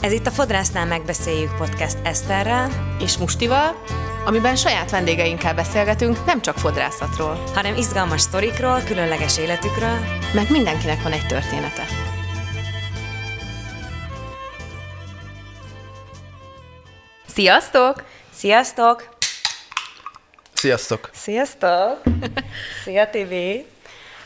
Ez itt a Fodrásznál megbeszéljük podcast Eszterrel és Mustival, amiben saját vendégeinkkel beszélgetünk nem csak fodrászatról, hanem izgalmas sztorikról, különleges életükről, meg mindenkinek van egy története. Sziasztok! Sziasztok! Sziasztok! Sziasztok! Szia Tibi!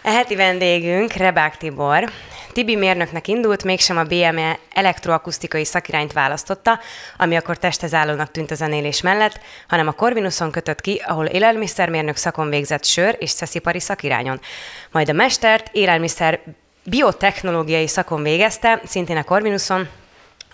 A heti vendégünk Rebák Tibor. Tibi mérnöknek indult, mégsem a BME elektroakusztikai szakirányt választotta, ami akkor testezállónak tűnt a zenélés mellett, hanem a Corvinuson kötött ki, ahol élelmiszermérnök szakon végzett sör és szeszipari szakirányon. Majd a mestert élelmiszer biotechnológiai szakon végezte, szintén a Corvinuson,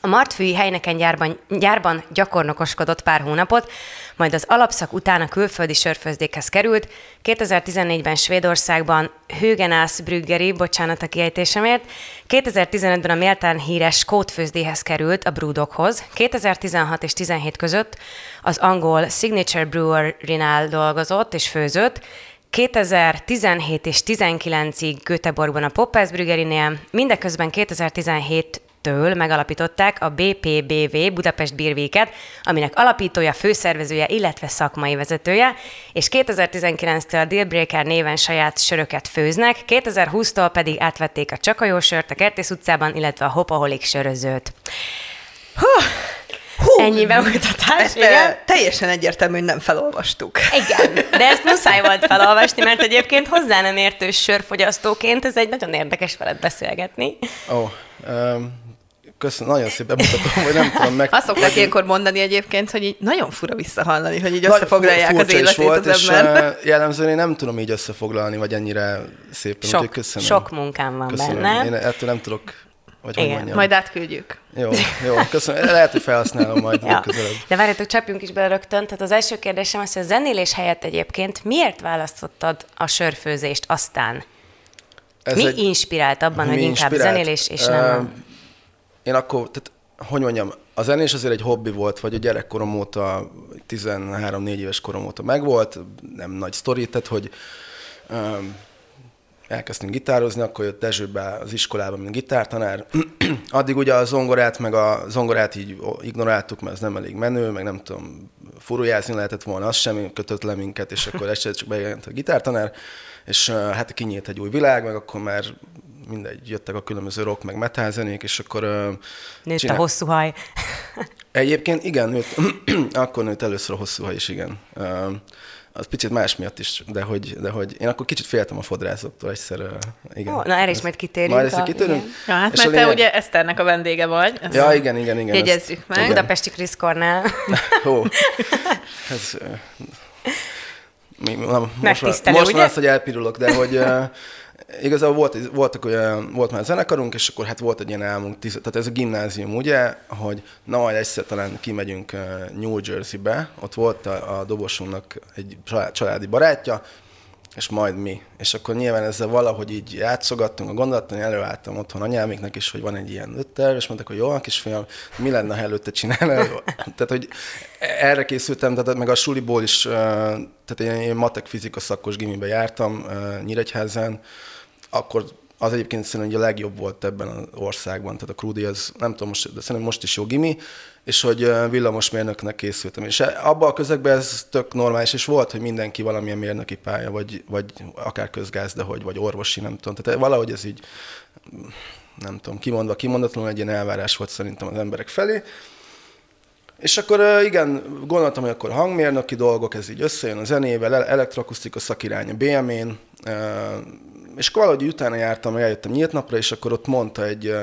a Martfűi helyneken gyárban, gyárban gyakornokoskodott pár hónapot, majd az alapszak után a külföldi sörfőzdékhez került. 2014-ben Svédországban Högenász Brüggeri, bocsánat a kiejtésemért, 2015-ben a méltán híres Skótfőzdéhez került a Brewdoghoz, 2016 és 17 között az angol Signature Brewery-nál dolgozott és főzött, 2017 és 19-ig Göteborgban a Poppers Brüggerinél, mindeközben 2017 től megalapították a BPBV Budapest Bírvéket, aminek alapítója, főszervezője, illetve szakmai vezetője, és 2019-től a Dealbreaker néven saját söröket főznek, 2020-tól pedig átvették a Csakajó sört a Kertész utcában, illetve a Hopaholik sörözőt. Hú, Ennyi bemutatás, ezt igen. Teljesen egyértelmű, hogy nem felolvastuk. Igen, de ezt muszáj volt felolvasni, mert egyébként hozzá nem értő sörfogyasztóként ez egy nagyon érdekes veled beszélgetni. Ó, oh, um, Köszönöm, nagyon szépen bemutatom, hogy nem tudom meg... Azt szokták ilyenkor mondani egyébként, hogy így nagyon fura visszahallani, hogy így összefoglalják az életét volt, az ember. És jellemzően én nem tudom így összefoglalni, vagy ennyire szépen. Sok, köszönöm. sok munkám van köszönöm. benne. Én ettől nem tudok vagy Igen, hogy majd átküldjük. Jó, jó, köszönöm. Lehet, hogy felhasználom majd ja. közelebb. De várjátok, csapjunk is bele rögtön. Tehát az első kérdésem az, hogy a zenélés helyett egyébként miért választottad a sörfőzést aztán? Ez mi egy, inspirált abban, hogy inkább inspirált? zenélés és nem... Uh, én akkor, tehát hogy mondjam, a zenés azért egy hobbi volt, vagy a gyerekkorom óta, 13-4 éves korom óta megvolt, nem nagy sztori, tehát hogy um, elkezdtünk gitározni, akkor jött Dezsőbe az iskolába, mint gitártanár. Addig ugye a zongorát, meg a zongorát így ignoráltuk, mert ez nem elég menő, meg nem tudom, furujázni lehetett volna, az sem kötött le minket, és akkor egyszer csak bejelent a gitártanár, és hát kinyílt egy új világ, meg akkor már mindegy, jöttek a különböző rock, meg metal zenék, és akkor... Nőtt csinál... a hosszú haj. Egyébként igen, nőtt, akkor nőtt először a hosszú haj is, igen. Az picit más miatt is, de hogy, de hogy én akkor kicsit féltem a fodrászoktól egyszer, igen. Oh, na erre is majd kitérünk. Majd ezt kitérünk. Ja, hát mert te lényeg... ugye Eszternek a vendége vagy. Ezt ja, igen, igen, igen. Jegyezzük ezt, meg. Igen. Budapesti Chris Cornell. Ó, ez, mi, na, most, már, most már azt, hogy elpirulok, de hogy igazából volt, voltak olyan, volt már zenekarunk, és akkor hát volt egy ilyen álmunk, tehát ez a gimnázium, ugye, hogy na majd egyszer talán kimegyünk New Jersey-be, ott volt a, a dobosunknak egy családi barátja, és majd mi. És akkor nyilván ezzel valahogy így játszogattunk a gondolaton, előálltam otthon anyáméknak is, hogy van egy ilyen ötterv, és mondták, hogy jó, a kisfiam, mi lenne, ha előtte csinálnál? tehát, hogy erre készültem, tehát meg a suliból is, tehát én, én matek fizika szakos gimibe jártam Nyíregyházán, akkor az egyébként szerintem a legjobb volt ebben az országban, tehát a Krudi az nem tudom, most, de szerintem most is jó gimi, és hogy villamosmérnöknek készültem. És abban a közegben ez tök normális, és volt, hogy mindenki valamilyen mérnöki pálya, vagy, vagy akár közgáz, de hogy, vagy orvosi, nem tudom. Tehát valahogy ez így, nem tudom, kimondva, kimondatlanul egy ilyen elvárás volt szerintem az emberek felé. És akkor igen, gondoltam, hogy akkor hangmérnöki dolgok, ez így összejön a zenével, elektroakusztika szakirány a BM-én, és akkor valahogy utána jártam, eljöttem nyílt napra, és akkor ott mondta egy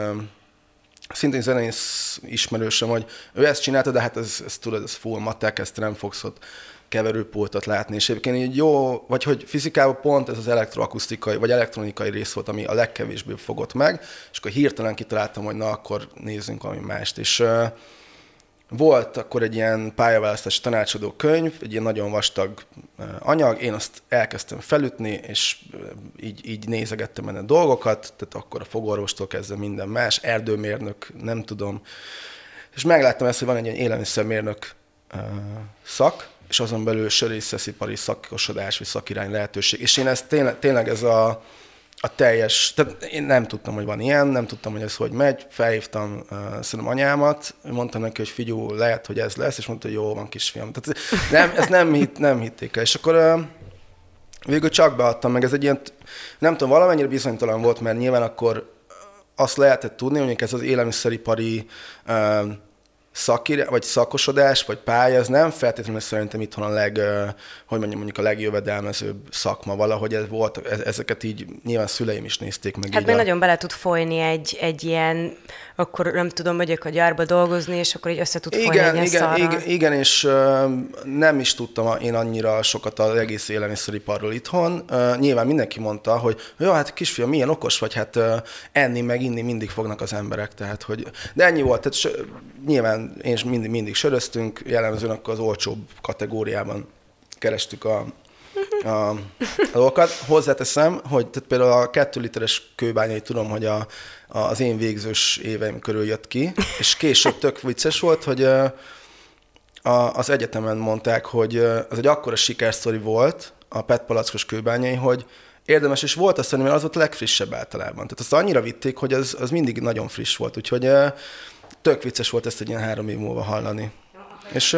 szintén zenész ismerősöm, hogy ő ezt csinálta, de hát ez, ez tudod, ez full matek, ezt nem fogsz ott keverőpultot látni, és egyébként így jó, vagy hogy fizikában pont ez az elektroakusztikai, vagy elektronikai rész volt, ami a legkevésbé fogott meg, és akkor hirtelen kitaláltam, hogy na, akkor nézzünk valami mást, és volt akkor egy ilyen pályaválasztási tanácsadó könyv, egy ilyen nagyon vastag anyag, én azt elkezdtem felütni, és így, így nézegettem benne dolgokat, tehát akkor a fogorvostól kezdve minden más, erdőmérnök, nem tudom, és megláttam ezt, hogy van egy ilyen élelmiszermérnök szak, és azon belül sörészeszipari szakosodás vagy szakirány lehetőség. És én ezt tényleg, tényleg ez a a teljes, tehát én nem tudtam, hogy van ilyen, nem tudtam, hogy ez hogy megy, felhívtam uh, szerintem anyámat, mondtam neki, hogy figyú, lehet, hogy ez lesz, és mondta, hogy jó van, kisfiam. Tehát nem, ezt nem, hit, nem hitték el. És akkor uh, végül csak beadtam meg, ez egy ilyen, nem tudom, valamennyire bizonytalan volt, mert nyilván akkor azt lehetett tudni, hogy ez az élelmiszeripari uh, szakire, vagy szakosodás, vagy pálya, az nem feltétlenül szerintem itthon a leg, hogy mondjam, mondjuk a legjövedelmezőbb szakma valahogy ez volt, ezeket így nyilván szüleim is nézték meg. Hát még a... nagyon bele tud folyni egy, egy ilyen, akkor nem tudom, megyek a gyárba dolgozni, és akkor így össze tud igen, folyni egy igen, igen, igen, és nem is tudtam én annyira sokat az egész élelmiszeriparról itthon. Nyilván mindenki mondta, hogy jó, hát kisfiam, milyen okos vagy, hát enni meg inni mindig fognak az emberek, tehát hogy, de ennyi volt, tehát nyilván én is mindig, mindig söröztünk, jellemzően akkor az olcsóbb kategóriában kerestük a, a, a dolgokat. Hozzáteszem, hogy tehát például a kettő literes kőbányai tudom, hogy a, a, az én végzős éveim körül jött ki, és később tök vicces volt, hogy a, az egyetemen mondták, hogy az egy akkora sikersztori volt, a PET palackos kőbányai, hogy érdemes, és volt azt mondani, mert az volt a legfrissebb általában. Tehát azt annyira vitték, hogy az, az mindig nagyon friss volt, úgyhogy tök vicces volt ezt egy ilyen három év múlva hallani. És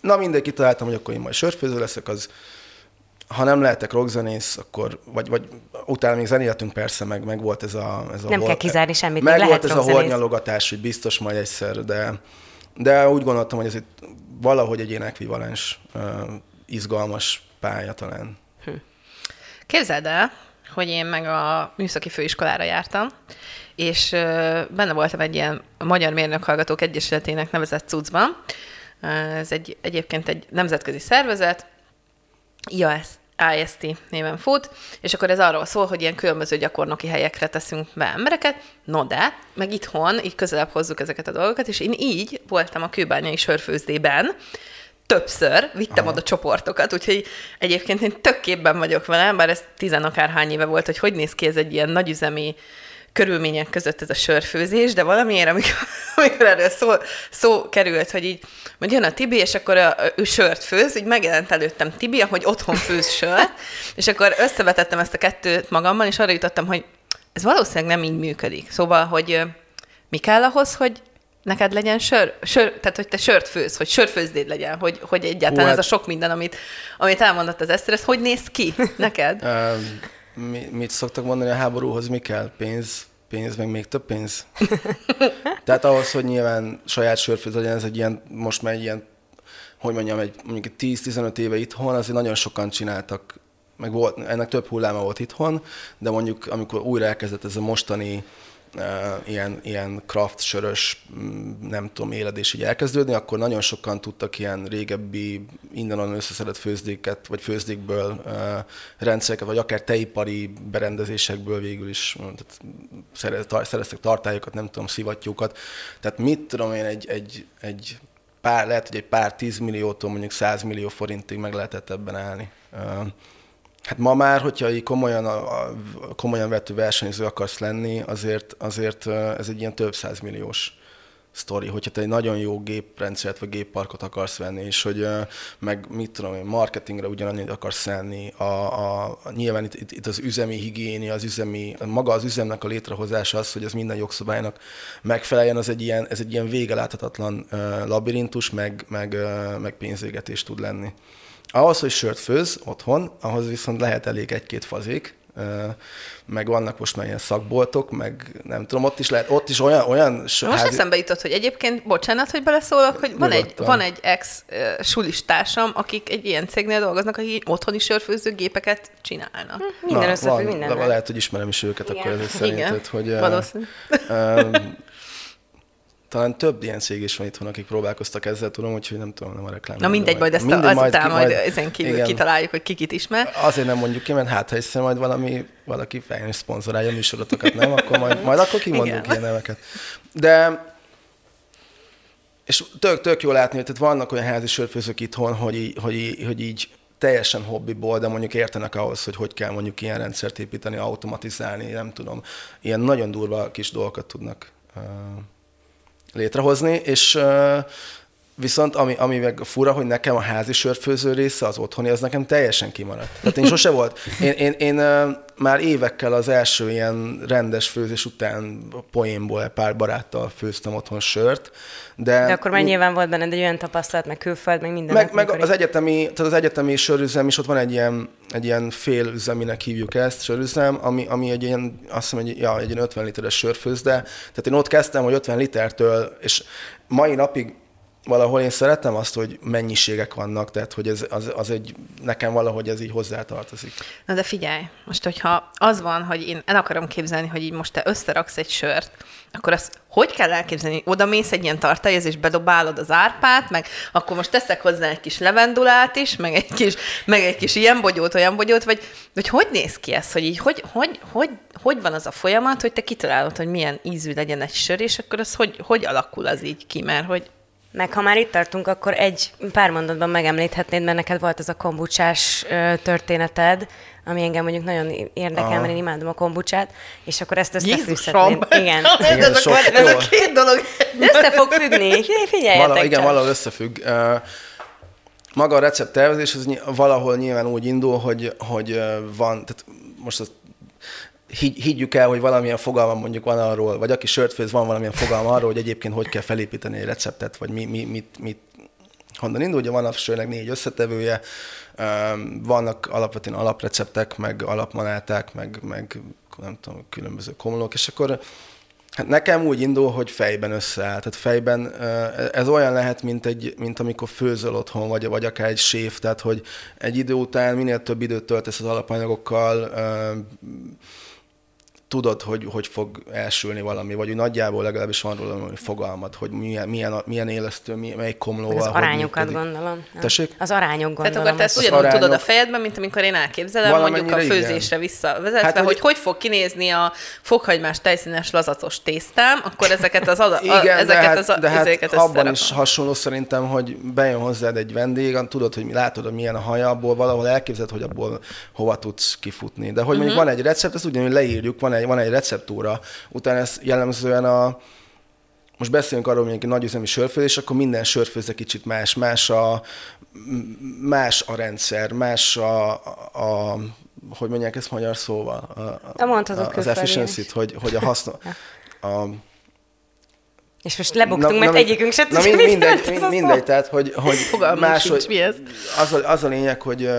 na mindegy, kitaláltam, hogy akkor én majd sörfőző leszek, az ha nem lehetek rockzenész, akkor, vagy, vagy utána még zenéltünk persze, meg, meg volt ez a... Ez a nem hol, kell kizárni semmit, meg volt ez a hornyalogatás, hogy biztos majd egyszer, de, de úgy gondoltam, hogy ez itt valahogy egy ilyen ekvivalens, uh, izgalmas pálya talán. Hm. Képzeld el, hogy én meg a műszaki főiskolára jártam, és benne voltam egy ilyen Magyar Mérnök Hallgatók Egyesületének nevezett cuccban. Ez egy, egyébként egy nemzetközi szervezet, IAS, IST néven fut, és akkor ez arról szól, hogy ilyen különböző gyakornoki helyekre teszünk be embereket, no de, meg itthon így közelebb hozzuk ezeket a dolgokat, és én így voltam a kőbányai sörfőzdében, többször vittem Aha. oda csoportokat, úgyhogy egyébként én tök képben vagyok vele, bár ez tizenakárhány éve volt, hogy hogy néz ki ez egy ilyen nagyüzemi körülmények között ez a sörfőzés, de valamiért, amikor, amikor erről szó, szó került, hogy így, hogy jön a Tibi, és akkor a, ő sört főz, így megjelent előttem Tibi, hogy otthon főz sört, és akkor összevetettem ezt a kettőt magammal, és arra jutottam, hogy ez valószínűleg nem így működik. Szóval, hogy mi kell ahhoz, hogy neked legyen sör, sör, tehát hogy te sört főz, hogy sörfőzdéd legyen, hogy, hogy egyáltalán Hú, ez a sok minden, amit, amit elmondott az Eszter, ez hogy néz ki neked? Mi, mit szoktak mondani a háborúhoz, mi kell? Pénz, pénz, meg még több pénz? Tehát ahhoz, hogy nyilván saját sörfőz legyen, ez egy ilyen, most már egy ilyen, hogy mondjam, egy mondjuk 10-15 éve itthon, azért nagyon sokan csináltak, meg volt, ennek több hulláma volt itthon, de mondjuk amikor újra elkezdett ez a mostani ilyen, ilyen craft sörös, nem tudom, éledés így elkezdődni, akkor nagyon sokan tudtak ilyen régebbi, innen összeszedett főzdéket, vagy főzdékből rendszereket, vagy akár teipari berendezésekből végül is tehát szereztek tartályokat, nem tudom, szivattyúkat. Tehát mit tudom én, egy, egy, egy pár, lehet, hogy egy pár tízmilliótól mondjuk százmillió forintig meg lehetett ebben állni. Hát ma már, hogyha így komolyan, komolyan vető versenyző akarsz lenni, azért, azért ez egy ilyen több százmilliós sztori, hogyha te egy nagyon jó géprendszert vagy gépparkot akarsz venni, és hogy meg mit tudom én, marketingre ugyanannyit akarsz szenni, a, a, nyilván itt, itt, az üzemi higiénia, az üzemi, maga az üzemnek a létrehozása az, hogy ez minden jogszabálynak megfeleljen, az egy ilyen, ez egy ilyen végeláthatatlan labirintus, meg, meg, meg pénzégetés tud lenni. Ahhoz, hogy sört főz otthon, ahhoz viszont lehet elég egy-két fazék, meg vannak most már ilyen szakboltok, meg nem tudom, ott is lehet, ott is olyan... olyan Most házi... eszembe jutott, hogy egyébként, bocsánat, hogy beleszólok, hogy van egy, van egy ex sulistársam, akik egy ilyen cégnél dolgoznak, akik otthoni sörfőző gépeket csinálnak. Hm, minden Na, összefügg minden. Lehet, hogy ismerem is őket, Igen. akkor ezek szerinted, hogy... Valószínű talán több ilyen cég is van itthon, akik próbálkoztak ezzel, tudom, úgyhogy nem tudom, nem a reklám. Na mindegy, majd ezt mindegy, azután majd, majd, ezen kívül igen, kitaláljuk, hogy kikit ismer. Azért nem mondjuk ki, mert hát ha hiszen majd valami, valaki fejlős szponzorálja a műsorotokat, nem? Akkor majd, majd akkor kimondunk igen. ilyen neveket. De és tök, tök jó látni, hogy tehát vannak olyan házi sörfőzők itthon, hogy, így, hogy, így, hogy így teljesen hobbiból, de mondjuk értenek ahhoz, hogy hogy kell mondjuk ilyen rendszert építeni, automatizálni, nem tudom. Ilyen nagyon durva kis dolgokat tudnak létrehozni, és Viszont ami, ami meg fura, hogy nekem a házi sörfőző része, az otthoni, az nekem teljesen kimaradt. Tehát én sose volt. Én, én, én már évekkel az első ilyen rendes főzés után poénból pár baráttal főztem otthon sört. De, de akkor már nyilván volt benned egy olyan tapasztalat, meg külföld, meg minden. Meg, meg az, egyetemi, tehát az egyetemi sörüzem is, ott van egy ilyen, egy ilyen félüzeminek hívjuk ezt, sörüzem, ami, ami egy ilyen, azt hiszem, egy, ja, egy ilyen 50 literes sörfőzde. Tehát én ott kezdtem, hogy 50 litertől, és mai napig valahol én szeretem azt, hogy mennyiségek vannak, tehát hogy ez, az, az egy, nekem valahogy ez így hozzátartozik. Na de figyelj, most hogyha az van, hogy én el akarom képzelni, hogy így most te összeraksz egy sört, akkor azt hogy kell elképzelni? Oda mész egy ilyen tartályhoz, és bedobálod az árpát, meg akkor most teszek hozzá egy kis levendulát is, meg egy kis, meg egy kis ilyen bogyót, olyan bogyót, vagy, vagy hogy néz ki ez, hogy így, hogy, hogy, hogy, hogy van az a folyamat, hogy te kitalálod, hogy milyen ízű legyen egy sör, és akkor az hogy, hogy alakul az így ki, mert hogy meg ha már itt tartunk, akkor egy pár mondatban megemlíthetnéd, mert neked volt az a kombucsás történeted, ami engem mondjuk nagyon érdekel, Aha. mert én imádom a kombucsát, és akkor ezt összefűzhetnéd. Igen. igen ez, a, ez a két dolog. Össze fog függni. Figyeljetek Vala, Igen, valahol összefügg. Maga a recept tervezés az valahol nyilván úgy indul, hogy, hogy van, tehát most azt higgyük el, hogy valamilyen fogalma mondjuk van arról, vagy aki sört főz, van valamilyen fogalma arról, hogy egyébként hogy kell felépíteni egy receptet, vagy mi, mi, mit, mit, honnan indul. Ugye van a sörnek négy összetevője, vannak alapvetően alapreceptek, meg alapmanáták, meg, meg nem tudom, különböző komlók, és akkor Hát nekem úgy indul, hogy fejben összeáll. Tehát fejben ez olyan lehet, mint, egy, mint amikor főzöl otthon, vagy, vagy akár egy séf, tehát hogy egy idő után minél több időt töltesz az alapanyagokkal, tudod, hogy hogy fog elsülni valami, vagy hogy nagyjából legalábbis van róla valami fogalmad, hogy milyen, milyen, milyen élesztő, melyik komlóval. Az arányokat gondolom. Tessék? Az arányok gondolom. Tehát akkor te ezt ugyanúgy arányok... tudod a fejedben, mint amikor én elképzelem, mondjuk a főzésre igen. visszavezetve, hát, hogy, hogy hogy fog kinézni a fokhagymás tejszínes lazacos tésztám, akkor ezeket az ada, igen, a, ezeket de hát, az, de hát abban is hasonló szerintem, hogy bejön hozzád egy vendég, tudod, hogy látod, hogy milyen a haja, abból valahol elképzeled, hogy abból hova tudsz kifutni. De hogy mondjuk uh-huh. van egy recept, ezt ugyanúgy leírjuk, van egy, van egy receptúra, utána ez jellemzően a, most beszélünk arról, hogy nagy üzemi sörfőzés, akkor minden sörfőző kicsit más, más a, más a rendszer, más a, a hogy mondják ezt magyar szóval? A, a, a, az efficiency hogy, hogy a haszna, a, és most lebuktunk, na, mert na, egyikünk se tudja, mindegy, mindegy, mindegy, tehát, hogy, hogy más, hogy mi ez? Az, a, az a lényeg, hogy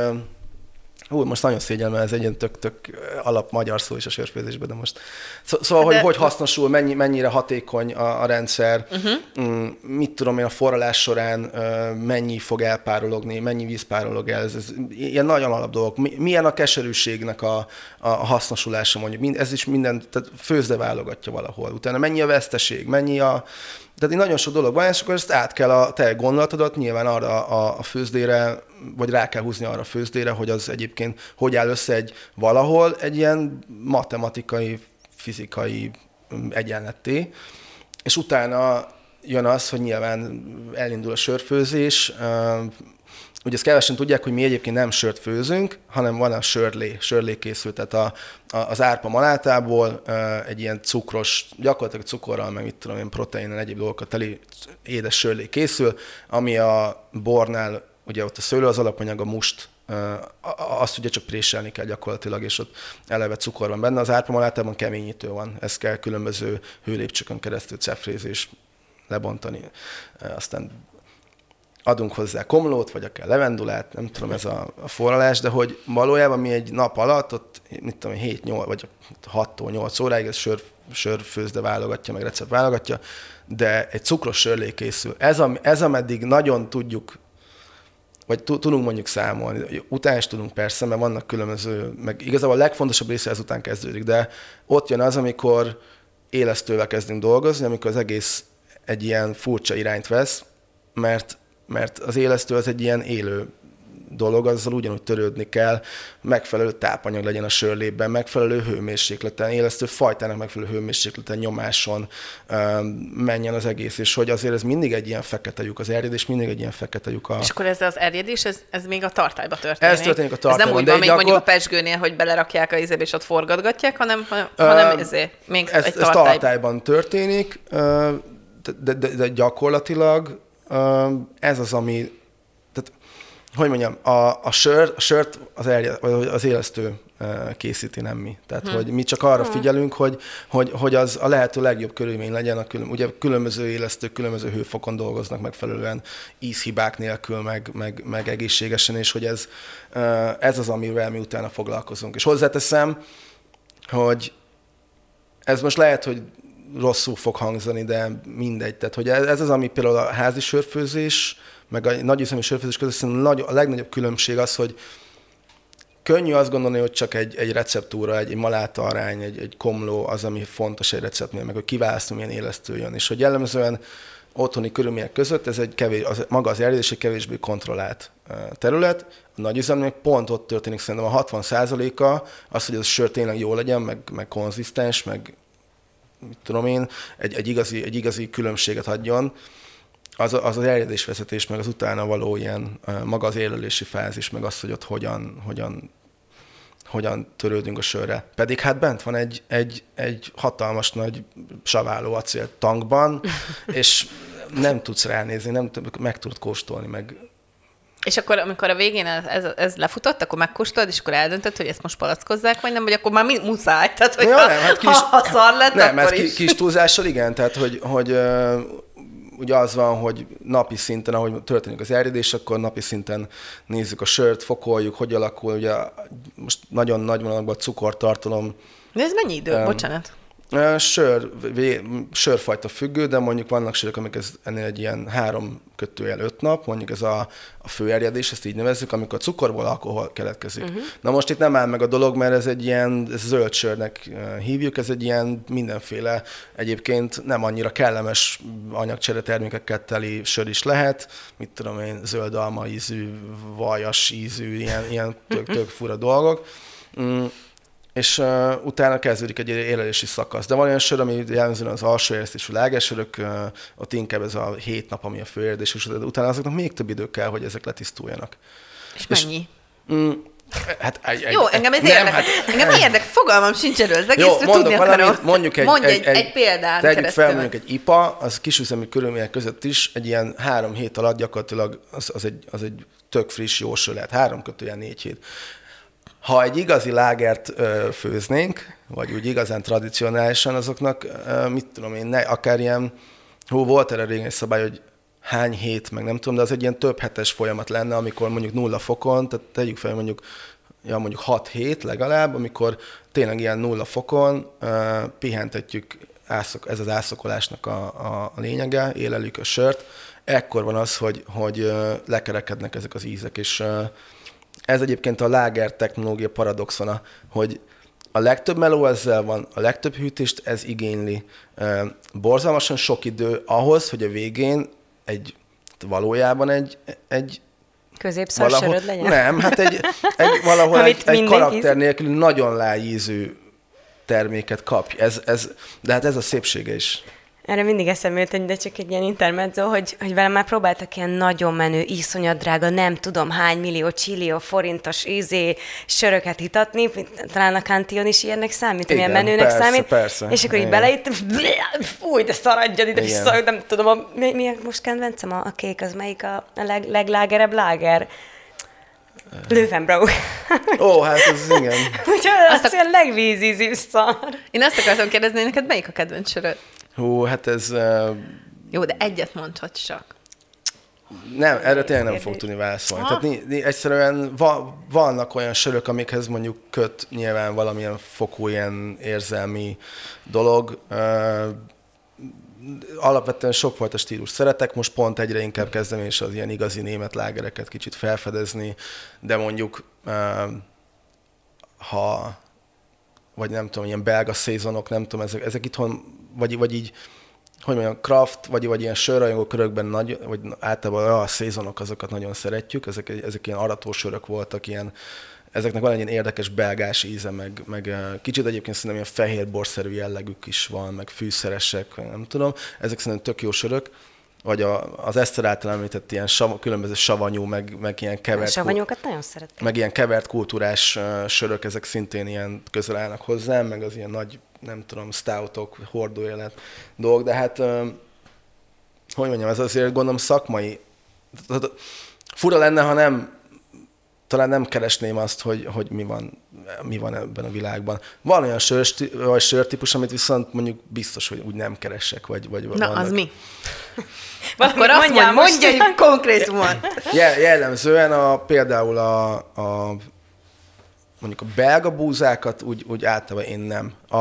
Hú, most nagyon szégyellem, ez egy ilyen tök-tök alap magyar szó is a sörfőzésben, de most... Szóval, de, hogy hogy hasznosul, mennyi, mennyire hatékony a, a rendszer, uh-huh. mit tudom én a forralás során mennyi fog elpárologni, mennyi víz párolog el, ez, ez ilyen nagyon alap dolgok. Milyen a keserűségnek a, a hasznosulása mondjuk, ez is minden, tehát főzde válogatja valahol. Utána mennyi a veszteség, mennyi a, tehát nagyon sok dolog van, és akkor ezt át kell a te gondolatodat nyilván arra a, a főzdére, vagy rá kell húzni arra a főzdére, hogy az egyébként hogy áll össze egy valahol egy ilyen matematikai, fizikai mm, egyenletté, és utána jön az, hogy nyilván elindul a sörfőzés, Ugye ezt kevesen tudják, hogy mi egyébként nem sört főzünk, hanem van a sörlé, sörlé készült, tehát a, a, az árpa malátából egy ilyen cukros, gyakorlatilag cukorral, meg mit tudom én, proteinen, egyéb dolgokat teli édes sörlé készül, ami a bornál, ugye ott a szőlő az alapanyag, a must, azt ugye csak préselni kell gyakorlatilag, és ott eleve cukor van benne. Az árpa malátában keményítő van, ezt kell különböző hőlépcsökön keresztül cefrézés lebontani, aztán adunk hozzá komlót, vagy akár levendulát, nem tudom, ez a, a forralás, de hogy valójában mi egy nap alatt, ott mit tudom, 7-8 vagy 6 8 óráig ez sör, sörfőzde válogatja, meg recept válogatja, de egy cukros sörlé készül. Ez, a, ez ameddig nagyon tudjuk, vagy tudunk mondjuk számolni. Után is tudunk persze, mert vannak különböző, meg igazából a legfontosabb része ezután kezdődik, de ott jön az, amikor élesztővel kezdünk dolgozni, amikor az egész egy ilyen furcsa irányt vesz, mert mert az élesztő az egy ilyen élő dolog, azzal ugyanúgy törődni kell, megfelelő tápanyag legyen a sörlében, megfelelő hőmérsékleten, élesztő fajtának megfelelő hőmérsékleten, nyomáson menjen az egész, és hogy azért ez mindig egy ilyen fekete lyuk, az erjedés mindig egy ilyen fekete lyuk. A... És akkor ez az erjedés, ez, ez még a tartályba történik? Ez történik a tartályban. Ez nem úgy van, még gyakor... mondjuk a pesgőnél, hogy belerakják a izébe, és ott forgatgatják, hanem, hanem ezért még ez, egy tartályban. Ez tartályban történik, de, de, de gyakorlatilag ez az, ami... Tehát hogy mondjam, a, a, sör, a sört az, elje, az élesztő készíti, nem mi. Tehát, hmm. hogy mi csak arra hmm. figyelünk, hogy, hogy, hogy az a lehető legjobb körülmény legyen. A külön, ugye különböző élesztők különböző hőfokon dolgoznak megfelelően, ízhibák nélkül, meg, meg, meg egészségesen, és hogy ez, ez az, amivel mi utána foglalkozunk. És hozzáteszem, hogy ez most lehet, hogy rosszul fog hangzani, de mindegy. Tehát, hogy ez az, ami például a házi sörfőzés, meg a nagy üzemi sörfőzés között a legnagyobb különbség az, hogy könnyű azt gondolni, hogy csak egy, egy receptúra, egy, egy maláta arány, egy, egy komló az, ami fontos egy receptnél, meg hogy kiválasztom, milyen élesztő jön. És hogy jellemzően otthoni körülmények között ez egy kevés, az, maga az eljárás egy kevésbé kontrollált terület. A nagy üzemnek pont ott történik szerintem a 60 a az, hogy az sör tényleg jó legyen, meg, meg konzisztens, meg mit tudom én, egy, egy, igazi, egy igazi különbséget adjon, az, az az eljegyzésvezetés, meg az utána való ilyen maga az élőlési fázis, meg az, hogy ott hogyan, hogyan, hogyan törődünk a sörre. Pedig hát bent van egy, egy, egy hatalmas nagy saváló acél tankban, és nem tudsz ránézni, nem meg tudod kóstolni, meg és akkor, amikor a végén ez, ez lefutott, akkor megkóstolod, és akkor eldöntöd, hogy ezt most palackozzák, vagy nem, vagy akkor már mi, muszáj. Tehát, hogy ja, ha, nem, hát kis, ha, ha szar lett, nem, akkor is. kis túlzással igen, tehát, hogy, hogy ugye az van, hogy napi szinten, ahogy történik az eredés, akkor napi szinten nézzük a sört, fokoljuk, hogy alakul, ugye most nagyon nagy vonalakban a cukortartalom. De ez mennyi idő? Um, Bocsánat. Sör, vé, sörfajta függő, de mondjuk vannak sörök, amik ez ennél egy ilyen három kötőjel öt nap, mondjuk ez a, a főerjedés, ezt így nevezzük, amikor a cukorból alkohol keletkezik. Uh-huh. Na most itt nem áll meg a dolog, mert ez egy ilyen ez zöld sörnek hívjuk, ez egy ilyen mindenféle egyébként nem annyira kellemes anyagcsere termékekkel teli sör is lehet, mit tudom én, zöld alma ízű, vajas ízű, ilyen, ilyen tök, tök fura dolgok. Mm és uh, utána kezdődik egy élelési szakasz. De van olyan sör, ami jellemzően az alsó éreztésű lágersörök, uh, ott inkább ez a hét nap, ami a főérdés, és utána azoknak még több idő kell, hogy ezek letisztuljanak. És, és mennyi? Mm, Hát, egy, Jó, engem ez érdekel. Hát, engem érdek, fogalmam sincs erről, az egészről Jó, mondok tudni valamit, mondjuk egy, Mondj egy, egy, egy példát Tegyük fel mondjuk egy IPA, az kisüzemi körülmények között is egy ilyen három hét alatt gyakorlatilag az, az, egy, az egy tök friss jó sör lehet, három kötőjel négy hét. Ha egy igazi lágert ö, főznénk, vagy úgy igazán tradicionálisan, azoknak, ö, mit tudom én, ne, akár ilyen, hú, volt erre régen egy szabály, hogy hány hét, meg nem tudom, de az egy ilyen több hetes folyamat lenne, amikor mondjuk nulla fokon, tehát tegyük fel mondjuk, ja, mondjuk 6 hét legalább, amikor tényleg ilyen nulla fokon ö, pihentetjük, ászok, ez az ászokolásnak a, a, lényege, élelük a sört, ekkor van az, hogy, hogy lekerekednek ezek az ízek, és ez egyébként a láger technológia paradoxona, hogy a legtöbb meló ezzel van, a legtöbb hűtést ez igényli. Borzalmasan sok idő ahhoz, hogy a végén egy valójában egy, egy Középszar legyen? Nem, hát egy, egy valahol egy, egy karakter nélkül nagyon lájízű terméket kapj. Ez, ez, de hát ez a szépsége is. Erre mindig eszembe jut, de csak egy ilyen intermezzo, hogy, hogy velem már próbáltak ilyen nagyon menő, iszonyat drága, nem tudom hány millió, csillió forintos ízé söröket hitatni, talán a Kantion is ilyennek számít, Igen, milyen menőnek persze, számít. Persze, és akkor így beleittem, fúj, de szaradjon ide vissza, nem tudom, a, mi, mi most kedvencem a, a kék, az melyik a, a leg, leglágerebb láger? Löwenbrau. Ó, hát ez igen. Úgyhogy azt az a legvízízű szar. Én azt akartam kérdezni, hogy neked melyik a kedvenc söröd? Hú, hát ez... Uh... Jó, de egyet mondhatsz csak. Nem, erre tényleg nem fog tudni válaszolni. Tehát ni, ni, egyszerűen va, vannak olyan sörök, amikhez mondjuk köt nyilván valamilyen fokú ilyen érzelmi dolog. Uh, alapvetően sokfajta stílus szeretek, most pont egyre inkább kezdem és az ilyen igazi német lágereket kicsit felfedezni, de mondjuk uh, ha vagy nem tudom, ilyen belga szezonok, nem tudom, ezek, ezek itthon, vagy, vagy így, hogy mondjam, craft, vagy, vagy ilyen sörrajongó körökben nagy, vagy általában a szezonok, azokat nagyon szeretjük, ezek, ezek ilyen aratósörök voltak, ilyen, ezeknek van egy ilyen érdekes belgás íze, meg, meg kicsit egyébként szerintem ilyen fehér borszerű jellegük is van, meg fűszeresek, nem tudom. Ezek szerintem tök jó sörök vagy a, az Eszter által említett ilyen sav, különböző savanyú, meg, meg ilyen kevert... A savanyúkat nagyon szeretem. Meg ilyen kevert kultúrás uh, sörök, ezek szintén ilyen közel állnak hozzám, meg az ilyen nagy, nem tudom, stoutok, hordóélet dolgok, de hát, uh, hogy mondjam, ez azért gondolom szakmai... Fura lenne, ha nem talán nem keresném azt, hogy, hogy mi, van, mi van ebben a világban. Van olyan sör, vagy sörtípus, amit viszont mondjuk biztos, hogy úgy nem keresek, vagy, vagy Na, vannak. az mi? Akkor azt mondja, mondja egy konkrétumot. Jellemzően a, például a, a mondjuk a belga búzákat úgy, úgy általában én nem. A,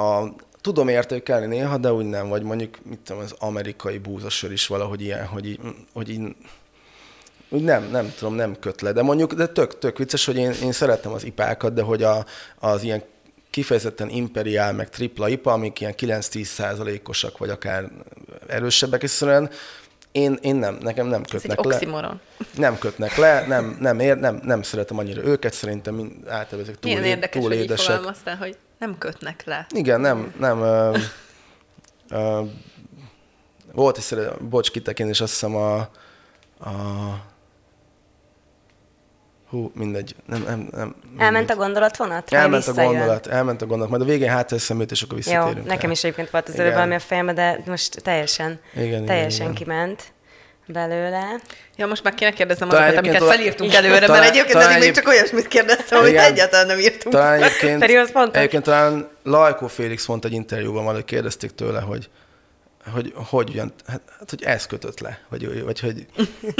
a, tudom értékelni néha, de úgy nem, vagy mondjuk, mit tudom, az amerikai búzasör is valahogy ilyen, hogy így, hogy így úgy nem, nem tudom, nem köt le. De mondjuk, de tök, tök vicces, hogy én, én szeretem az ipákat, de hogy a, az ilyen kifejezetten imperiál, meg tripla ipa, amik ilyen 9-10 százalékosak, vagy akár erősebbek, szóval én, én nem, nekem nem kötnek Ez egy le. Nem kötnek le, nem, nem, ér, nem, nem szeretem annyira őket, szerintem mind, általában ezek túl, Milyen érdekes, túl hogy édesek. Így hogy nem kötnek le. Igen, nem, nem. Ö, ö, volt is, bocs, kitekintés, azt hiszem a, a Hú, mindegy. Nem, nem, nem, mindegy. Elment a gondolatvonat? Elment a gondolat, elment a gondolat. Majd a végén háteszem őt, és akkor visszatérünk. Jó, nekem is egyébként volt az előbb valami a fejembe, de most teljesen, igen, teljesen igen, kiment belőle. Ja, most már kéne kérdeznem azokat, amiket felírtunk előre, talán, mert egyébként talán még csak olyasmit kérdeztem, amit egyáltalán nem írtunk. Talán egyébként, egyébként talán Lajkó Félix mondta egy interjúban, hogy kérdezték tőle, hogy hogy hogy ugyan, hát, hát, hogy ez kötött le, vagy, vagy hogy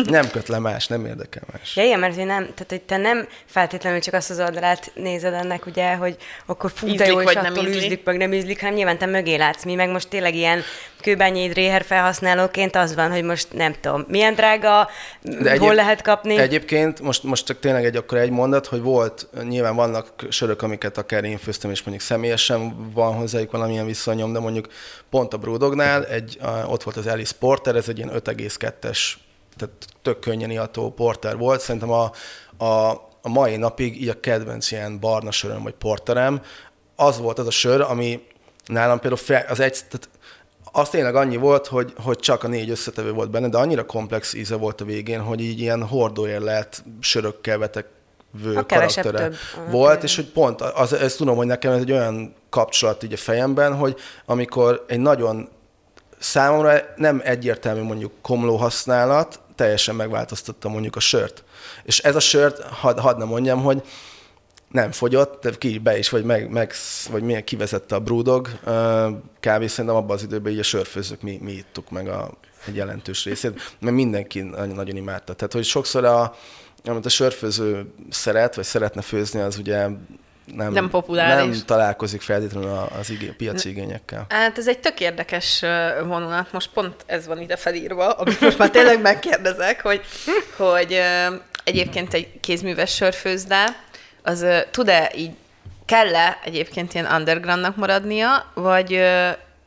nem köt le más, nem érdekel más. Ja, igen, mert hogy nem, tehát hogy te nem feltétlenül csak azt az oldalát nézed ennek, ugye, hogy akkor fú, de jó, és attól nem ízlik, meg nem ízlik, hanem nyilván te mögé látsz. Mi meg most tényleg ilyen kőbányéd réher felhasználóként az van, hogy most nem tudom, milyen drága, de hol egyéb, lehet kapni. Egyébként most, most csak tényleg egy akkor egy mondat, hogy volt, nyilván vannak sörök, amiket akár én főztem, és mondjuk személyesen van hozzájuk valamilyen viszonyom, de mondjuk pont a Brudognál egy, ott volt az Alice Porter, ez egy ilyen 5,2-es, tehát tök könnyen iható porter volt. Szerintem a, a, a mai napig így a kedvenc ilyen barna söröm, vagy porterem, az volt az a sör, ami nálam például fel, az egy, tehát az tényleg annyi volt, hogy, hogy csak a négy összetevő volt benne, de annyira komplex íze volt a végén, hogy így ilyen hordóér lehet sörökkel vetek vő karaktere több. volt, és hogy pont, az, ezt tudom, hogy nekem ez egy olyan kapcsolat így a fejemben, hogy amikor egy nagyon számomra nem egyértelmű mondjuk komló használat, teljesen megváltoztatta mondjuk a sört. És ez a sört, hadd had nem mondjam, hogy nem fogyott, ki be is, vagy, meg, meg, vagy milyen kivezette a Brewdog. Kb. szerintem abban az időben így a sörfőzők mi, mi ittuk meg a, egy jelentős részét, mert mindenki nagyon imádta. Tehát, hogy sokszor a, amit a sörfőző szeret, vagy szeretne főzni, az ugye nem, nem populáris. Nem találkozik feltétlenül az igé, piaci igényekkel. Hát ez egy tök érdekes vonulat. Most pont ez van ide felírva, amit most már tényleg megkérdezek, hogy, hogy egyébként egy kézműves sörfőzde, az tud-e így, kell-e egyébként ilyen undergroundnak maradnia, vagy,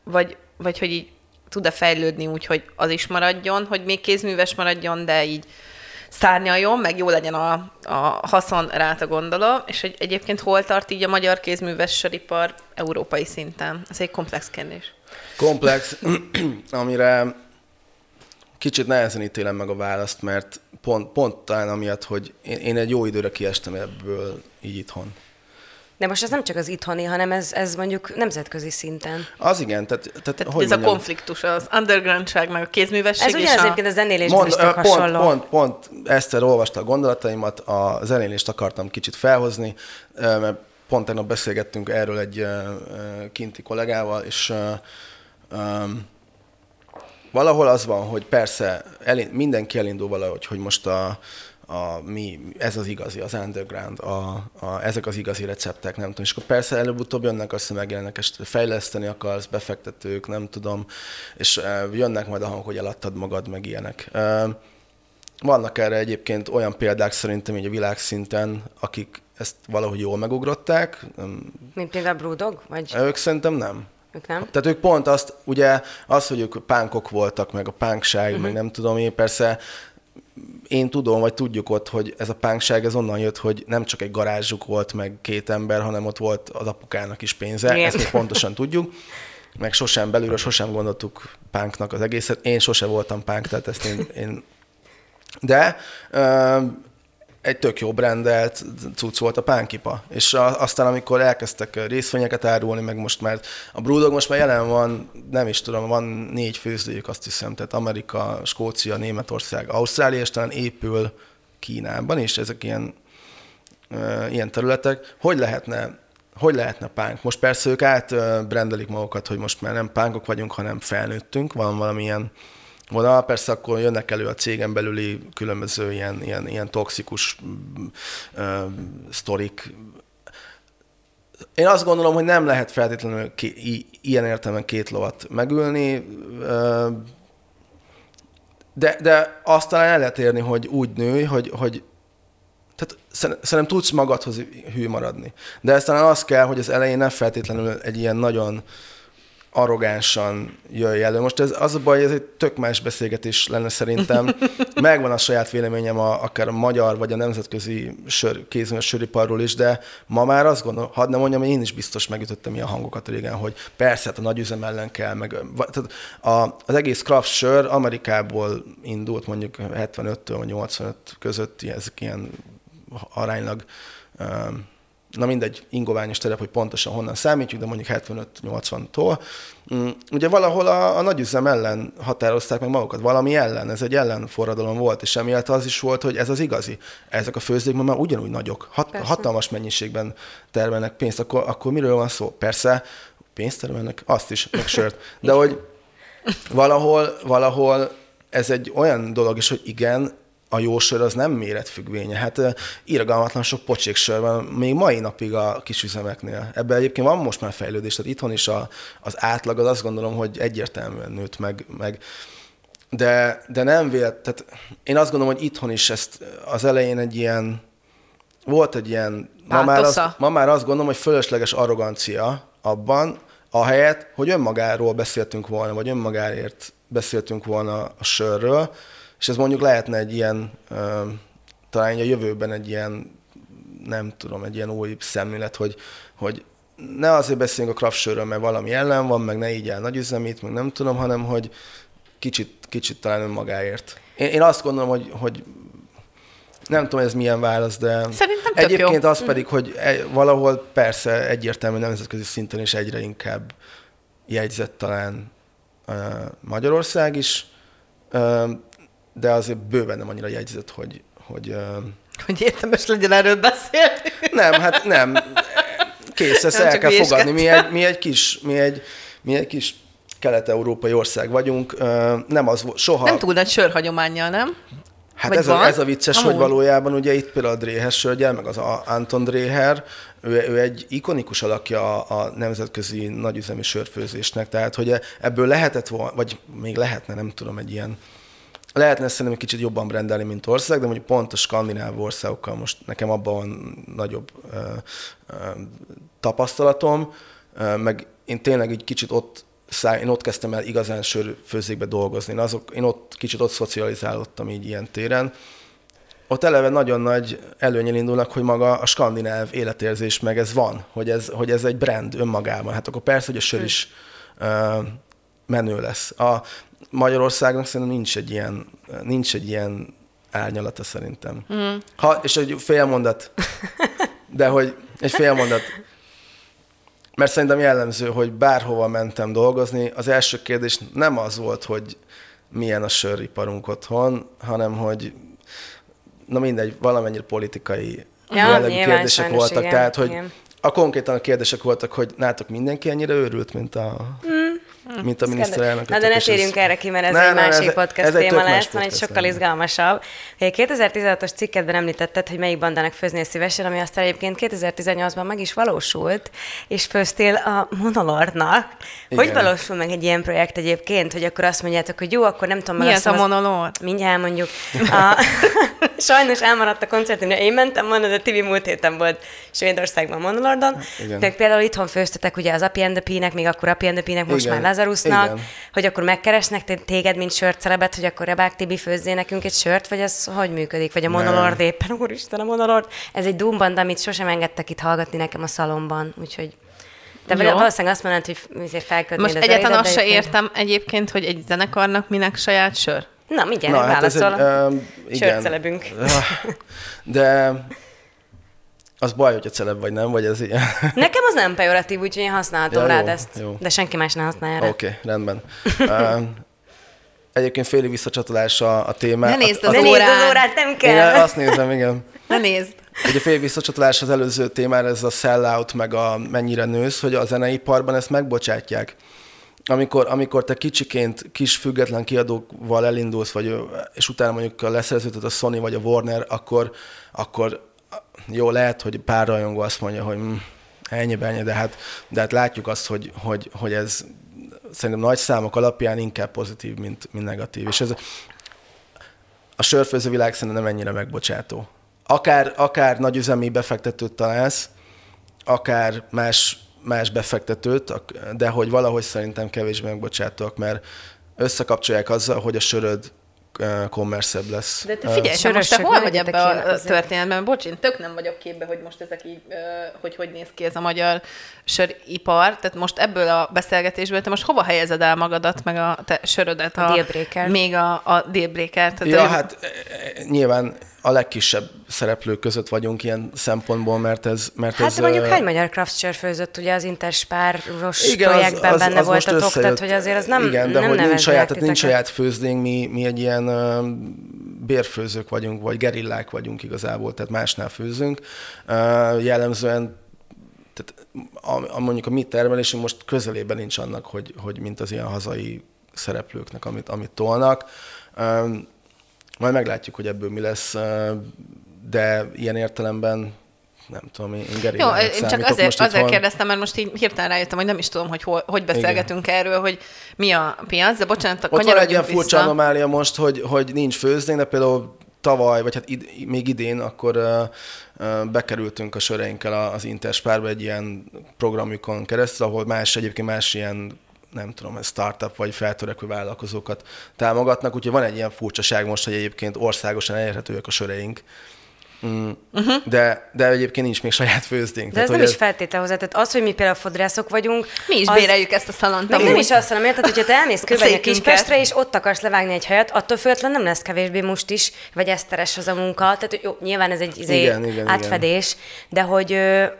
vagy, vagy hogy így tud-e fejlődni úgy, hogy az is maradjon, hogy még kézműves maradjon, de így szárnyaljon, meg jó legyen a, a haszon rá a gondolom, és hogy egyébként hol tart így a magyar kézműves söripar európai szinten? Ez egy komplex kérdés. Komplex, amire kicsit nehezen ítélem meg a választ, mert pont, pont talán amiatt, hogy én, én egy jó időre kiestem ebből így itthon. De most ez nem csak az itthoni, hanem ez, ez mondjuk nemzetközi szinten. Az igen. Tehát, tehát, tehát hogy ez mondjam, a konfliktus, az undergroundság, meg a kézművesség. Ez ugye egyébként a zenélésben mond, is pont, hasonló. Pont, pont, pont Eszter olvasta a gondolataimat, a zenélést akartam kicsit felhozni, mert pont tegnap beszélgettünk erről egy kinti kollégával, és um, valahol az van, hogy persze elind, mindenki elindul valahogy, hogy most a, a, mi, ez az igazi, az underground, a, a, ezek az igazi receptek, nem tudom. És akkor persze előbb-utóbb jönnek azt, hogy megjelennek, és fejleszteni akarsz, befektetők, nem tudom, és jönnek majd a hang, hogy eladtad magad, meg ilyenek. Vannak erre egyébként olyan példák szerintem így a világszinten, akik ezt valahogy jól megugrották. Mint például Brewdog? Vagy? Ők szerintem nem. Ők nem? Tehát ők pont azt, ugye az, hogy ők pánkok voltak, meg a pánkság, uh-huh. meg nem tudom én, persze én tudom, vagy tudjuk ott, hogy ez a pánkság ez onnan jött, hogy nem csak egy garázsuk volt, meg két ember, hanem ott volt az apukának is pénze, Igen. ezt még pontosan tudjuk. Meg sosem belülről, sosem gondoltuk pánknak az egészet. Én sose voltam pánk, tehát ezt én... én... De egy tök jó brandelt cucc volt a pánkipa. És a, aztán, amikor elkezdtek részvényeket árulni, meg most már a Brewdog most már jelen van, nem is tudom, van négy főzdőjük, azt hiszem, tehát Amerika, Skócia, Németország, Ausztrália, és talán épül Kínában, és ezek ilyen, uh, ilyen területek, hogy lehetne hogy lehetne pánk? Most persze ők átbrendelik magukat, hogy most már nem pánkok vagyunk, hanem felnőttünk, van valamilyen vonal, persze akkor jönnek elő a cégen belüli különböző ilyen, ilyen, ilyen toxikus uh, sztorik. Én azt gondolom, hogy nem lehet feltétlenül ki, i, ilyen értelemben két lovat megülni, uh, de, de azt talán el lehet érni, hogy úgy nőj, hogy, hogy tehát szerintem tudsz magadhoz hű maradni. De ez talán az kell, hogy az elején nem feltétlenül egy ilyen nagyon arrogánsan jöjj elő. Most ez, az a baj, ez egy tök más beszélgetés lenne szerintem. Megvan a saját véleményem a, akár a magyar vagy a nemzetközi sör, kézműves söriparról is, de ma már azt gondolom, hadd nem mondjam, én is biztos megütöttem ilyen hangokat régen, hogy persze, hát a nagy üzem ellen kell, meg tehát a, az egész craft sör Amerikából indult mondjuk 75-től 85 között, ezek ilyen aránylag na mindegy, ingoványos terep, hogy pontosan honnan számítjuk, de mondjuk 75-80-tól. Mm, ugye valahol a, a nagyüzem ellen határozták meg magukat, valami ellen, ez egy ellenforradalom volt, és emiatt az is volt, hogy ez az igazi. Ezek a főzdék már ugyanúgy nagyok, hat, hatalmas mennyiségben termelnek pénzt, akkor, akkor miről van szó? Persze, pénzt termelnek, azt is, meg sört. De hogy valahol, valahol ez egy olyan dolog is, hogy igen, a jó sör az nem méretfüggvénye. Hát irgalmatlan sok pocséksör van még mai napig a kis üzemeknél. Ebben egyébként van most már fejlődés, tehát itthon is a, az átlag az azt gondolom, hogy egyértelműen nőtt meg, meg de, de nem vélt, tehát én azt gondolom, hogy itthon is ezt az elején egy ilyen, volt egy ilyen, ma már, az, ma már azt gondolom, hogy fölösleges arrogancia abban, ahelyett, hogy önmagáról beszéltünk volna, vagy önmagáért beszéltünk volna a sörről, és ez mondjuk lehetne egy ilyen, talán a jövőben egy ilyen, nem tudom, egy ilyen új szemlélet, hogy, hogy ne azért beszéljünk a craft mert valami ellen van, meg ne így el nagy üzemét, meg nem tudom, hanem hogy kicsit, kicsit talán önmagáért. Én, én azt gondolom, hogy, hogy nem tudom, ez milyen válasz, de Szerintem egyébként jó. az pedig, hogy e, valahol persze egyértelmű nemzetközi szinten is egyre inkább jegyzett talán Magyarország is, de azért bőven nem annyira jegyzett, hogy... Hogy, hogy értemes legyen erről beszélni. Nem, hát nem. Kész, ezt nem el kell fogadni. Mi egy, mi egy kis, mi egy, mi egy kis kelet-európai ország vagyunk. Nem az soha... Nem túl nagy sörhagyományjal, nem? Hát ez a, ez a vicces, Amúgy. hogy valójában ugye itt például a Dréher sörgyel, meg az Anton Dréher, ő, ő egy ikonikus alakja a, a nemzetközi nagyüzemi sörfőzésnek, tehát hogy ebből lehetett volna, vagy még lehetne, nem tudom, egy ilyen lehetne szerintem egy kicsit jobban rendelni, mint ország, de mondjuk pont a skandináv országokkal most nekem abban van nagyobb ö, ö, tapasztalatom, ö, meg én tényleg egy kicsit ott száll, én ott kezdtem el igazán sörfőzékbe dolgozni. Én, azok, én ott kicsit ott szocializálódtam így ilyen téren. Ott eleve nagyon nagy előnyel indulnak, hogy maga a skandináv életérzés meg ez van, hogy ez, hogy ez egy brand önmagában. Hát akkor persze, hogy a sör is uh, menő lesz. A, Magyarországon szerintem nincs egy ilyen, nincs egy ilyen árnyalata szerintem. Mm. Ha, és egy fél mondat, de hogy egy fél mondat. Mert szerintem jellemző, hogy bárhova mentem dolgozni, az első kérdés nem az volt, hogy milyen a söriparunk otthon, hanem hogy na mindegy, valamennyire politikai ja, jellegű kérdések voltak. Igen, tehát, hogy igen. a konkrétan a kérdések voltak, hogy nátok mindenki ennyire őrült, mint a... Mm mint a miniszterelnök. Na de ne térjünk erre ki, mert ez ne, egy ne, másik ez, podcast ez téma lesz, van egy sokkal izgalmasabb. Egy 2016-os cikkedben említetted, hogy melyik bandának főznél szívesen, ami aztán egyébként 2018-ban meg is valósult, és főztél a Monolordnak. Igen. Hogy valósul meg egy ilyen projekt egyébként, hogy akkor azt mondjátok, hogy jó, akkor nem tudom, Mi ez a Monolord? Mindjárt mondjuk. A... Sajnos elmaradt a koncertünkre. Én mentem volna, de Tibi múlt héten volt Svédországban Monolordon. Igen. például itthon főztetek ugye az Api még akkor Api most Igen. már Lazarusnak, Igen. hogy akkor megkeresnek téged, mint sörcelebet, hogy akkor Rebák Tibi főzzé nekünk egy sört, vagy ez hogy működik? Vagy a Monolord Nem. éppen, úristen, a Monolord. Ez egy Doomband, amit sosem engedtek itt hallgatni nekem a szalomban, úgyhogy... De Jó. valószínűleg azt mondod, hogy felkötnéd Most egyáltalán azt se értem egyébként, hogy egy zenekarnak minek saját sör. Na, mindjárt Na, hát válaszol. Egy, uh, Sörcelebünk. De az baj, hogy a celeb vagy nem, vagy ez ilyen. Nekem az nem pejoratív, úgyhogy én használhatom ja, rád jó, ezt. Jó. De senki más ne használja Oké, okay, rendben. uh, egyébként félig visszacsatolás a, a téma. Ne nézd az, ne nézd az órát, nem kell. Én azt nézem, igen. Ne nézd. Ugye fél visszacsatolás az előző témára, ez a sellout, meg a mennyire nősz, hogy a zeneiparban ezt megbocsátják. Amikor, amikor te kicsiként kis független kiadóval elindulsz, vagy, és utána mondjuk leszerződött a Sony vagy a Warner, akkor, akkor jó, lehet, hogy pár rajongó azt mondja, hogy hm, ennyi, ennyi, de hát, de hát látjuk azt, hogy, hogy, hogy ez szerintem nagy számok alapján inkább pozitív, mint, mint negatív. És ez a sörfőző világ szerintem nem ennyire megbocsátó. Akár, akár nagy üzemi befektetőt találsz, akár más, más befektetőt, de hogy valahogy szerintem kevésbé megbocsátóak, mert összekapcsolják azzal, hogy a söröd kommerszebb lesz. De te figyelj, uh, most te hol vagy ebbe a történetben? Bocs, én tök nem vagyok képbe, hogy most ezek így, hogy hogy néz ki ez a magyar söripar. Tehát most ebből a beszélgetésből te most hova helyezed el magadat, meg a te sörödet? A, a dealbreaker. Még a, a dealbreaker. Tehát ja, ő... hát e, e, nyilván a legkisebb szereplők között vagyunk ilyen szempontból, mert ez... Mert hát ez, mondjuk hány magyar craft főzött, ugye az Interspáros igen, projektben az, az, benne az voltatok, tehát hogy azért az nem Igen, de nem hogy nincs saját, tehát nincs saját főzdénk, mi, mi egy ilyen uh, bérfőzők vagyunk, vagy gerillák vagyunk igazából, tehát másnál főzünk. Uh, jellemzően tehát a, a, mondjuk a mi termelésünk most közelében nincs annak, hogy, hogy mint az ilyen hazai szereplőknek, amit, amit tolnak. Um, majd meglátjuk, hogy ebből mi lesz, de ilyen értelemben nem tudom, én Jó, én csak azért, azért itthon... kérdeztem, mert most így hirtelen rájöttem, hogy nem is tudom, hogy hol, hogy beszélgetünk Igen. erről, hogy mi a piac, de bocsánat, Ott van egy ilyen furcsa anomália most, hogy, hogy nincs főzdény, de például tavaly, vagy hát id, még idén, akkor uh, uh, bekerültünk a söreinkkel az Interspárba egy ilyen programjukon keresztül, ahol más, egyébként más ilyen nem tudom, startup vagy feltörekvő vállalkozókat támogatnak, úgyhogy van egy ilyen furcsaság most, hogy egyébként országosan elérhetőek a söreink, Mm. Uh-huh. De, de egyébként nincs még saját főzdénk. De tehát, ez nem ez... is feltétel hozzá. Tehát az, hogy mi például fodrászok vagyunk. Mi is az... béreljük ezt a szalont. nem is azt mondom, érted, hogyha te elmész kővenni a Kispestre, és ott akarsz levágni egy hajat, attól főtlen nem lesz kevésbé most is, vagy eszteres az a munka. Tehát jó, nyilván ez egy izé, igen, igen, átfedés, igen. de hogy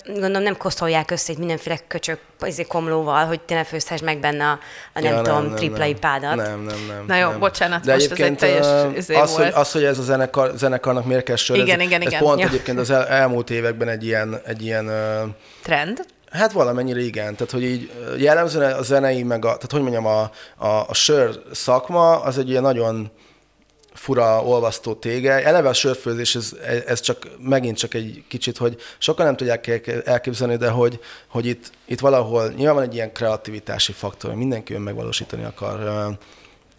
gondolom nem koszolják össze egy mindenféle köcsök izé, komlóval, hogy te ne főzhess meg benne a, a nem ja, tudom, nem, tripla ipádat. Nem, nem, nem. Na jó, nem. bocsánat, De most ez egy teljes izé az, volt. Hogy, az, hogy ez a zenekar, zenekarnak miért kell sör, igen, ez, igen, ez igen. pont ja. egyébként az el, elmúlt években egy ilyen, egy ilyen Trend? Hát valamennyire igen. Tehát, hogy így jellemzően a zenei, meg a, tehát hogy mondjam, a, a, a sör szakma, az egy ilyen nagyon fura olvasztó tége. Eleve a sörfőzés, ez, ez csak megint csak egy kicsit, hogy sokan nem tudják elképzelni, de hogy, hogy itt, itt valahol nyilván van egy ilyen kreativitási faktor, hogy mindenki megvalósítani akar.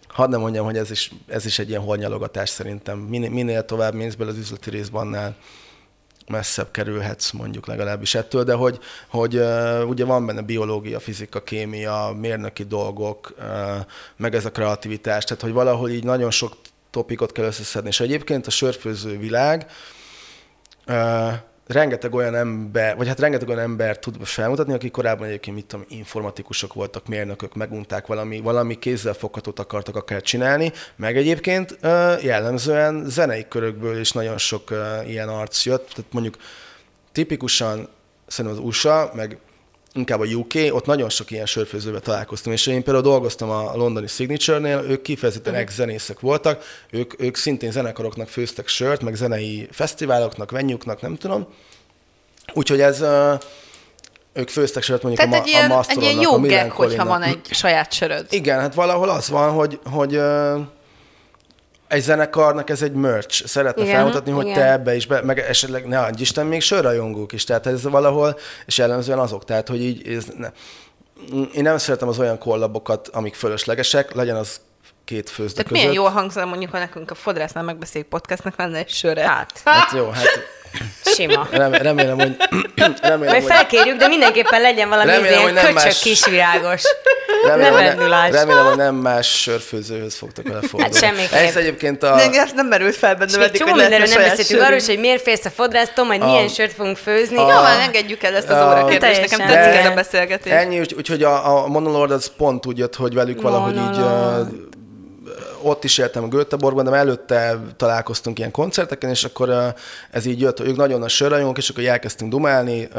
Hadd nem mondjam, hogy ez is, ez is egy ilyen hornyalogatás szerintem. Minél, minél tovább mész bele az üzleti részben, annál messzebb kerülhetsz mondjuk legalábbis ettől, de hogy, hogy ugye van benne biológia, fizika, kémia, mérnöki dolgok, meg ez a kreativitás, tehát hogy valahol így nagyon sok topikot kell összeszedni. És egyébként a sörfőző világ uh, rengeteg olyan ember, vagy hát rengeteg olyan ember tud felmutatni, akik korábban egyébként, mit tudom, informatikusok voltak, mérnökök, megunták valami, valami kézzel foghatót akartak akár csinálni, meg egyébként uh, jellemzően zenei körökből is nagyon sok uh, ilyen arc jött, tehát mondjuk tipikusan szerintem az USA, meg inkább a UK, ott nagyon sok ilyen sörfőzővel találkoztam, és én például dolgoztam a londoni Signature-nél, ők kifejezetten ex-zenészek voltak, ők, ők szintén zenekaroknak főztek sört, meg zenei fesztiváloknak, venyuknak, nem tudom. Úgyhogy ez, ők főztek sört mondjuk Tehát a, egy ilyen, a egy ilyen jó gag, hogyha van egy saját söröd. Igen, hát valahol az van, hogy, hogy egy zenekarnak ez egy merch. Szeretne igen, felmutatni, hogy igen. te ebbe is, be, meg esetleg ne adj Isten, még sörrajongók is. Tehát ez valahol, és jellemzően azok. Tehát, hogy így, ez ne. én nem szeretem az olyan kollabokat, amik fölöslegesek, legyen az két főzde Tehát között. milyen jól hangzana mondjuk, ha nekünk a Fodrásznál megbeszéljük podcastnak lenne egy sörre. Hát. hát jó, hát Sima. Rem, remélem, hogy... Remélem, Majd felkérjük, de mindenképpen legyen valami remélem, ilyen köcsök más... kisvirágos. Remélem, ne, remélem, hogy nem más sörfőzőhöz fogtok vele fordulni. Hát semmiképp. Ez egyébként a... Nem, nem merült fel bennem eddig, hogy mindenről nem beszéltünk arról, hogy miért félsz a fodrásztól, majd a... milyen sört fogunk főzni. A... Jó, már engedjük el ezt az órakérdést, nekem tetszik ez a beszélgetés. Ennyi, úgyhogy a, a Monolord az pont úgy jött, hogy velük valahogy így ott is éltem a Göteborgban, de előtte találkoztunk ilyen koncerteken, és akkor ez így jött, ők nagyon nagy sörrajongók, és akkor elkezdtünk dumálni,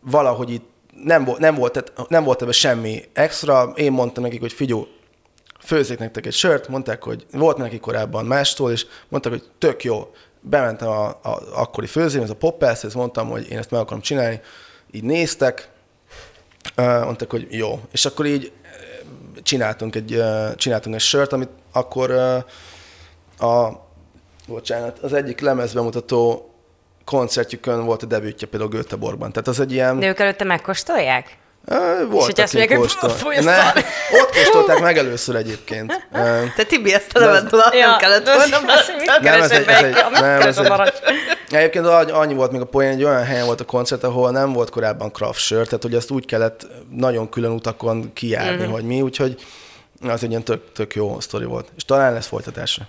valahogy itt nem, volt, nem, volt, nem volt ebben semmi extra. Én mondtam nekik, hogy figyú, főzzék nektek egy sört, mondták, hogy volt neki korábban mástól, és mondták, hogy tök jó. Bementem a, a akkori főzém, ez a Poppelsz, mondtam, hogy én ezt meg akarom csinálni. Így néztek, mondták, hogy jó. És akkor így csináltunk egy, csináltunk egy sört, amit akkor a, bocsánat, az egyik lemezbemutató koncertjükön volt a debütje például Göteborgban. Tehát az egy ilyen... De ők előtte megkóstolják? Volt, és hogy azt mondják, ne, Ott kóstolták meg először egyébként. Te Tibi, ezt a ja, nem kellett volna Nem, ez egy, ez egy, nem, ez egy, Egyébként annyi volt még a poén, egy olyan helyen volt a koncert, ahol nem volt korábban craft sör, tehát hogy azt úgy kellett nagyon külön utakon kijárni, mm-hmm. hogy mi, úgyhogy az egy ilyen tök, tök jó sztori volt. És talán lesz folytatása.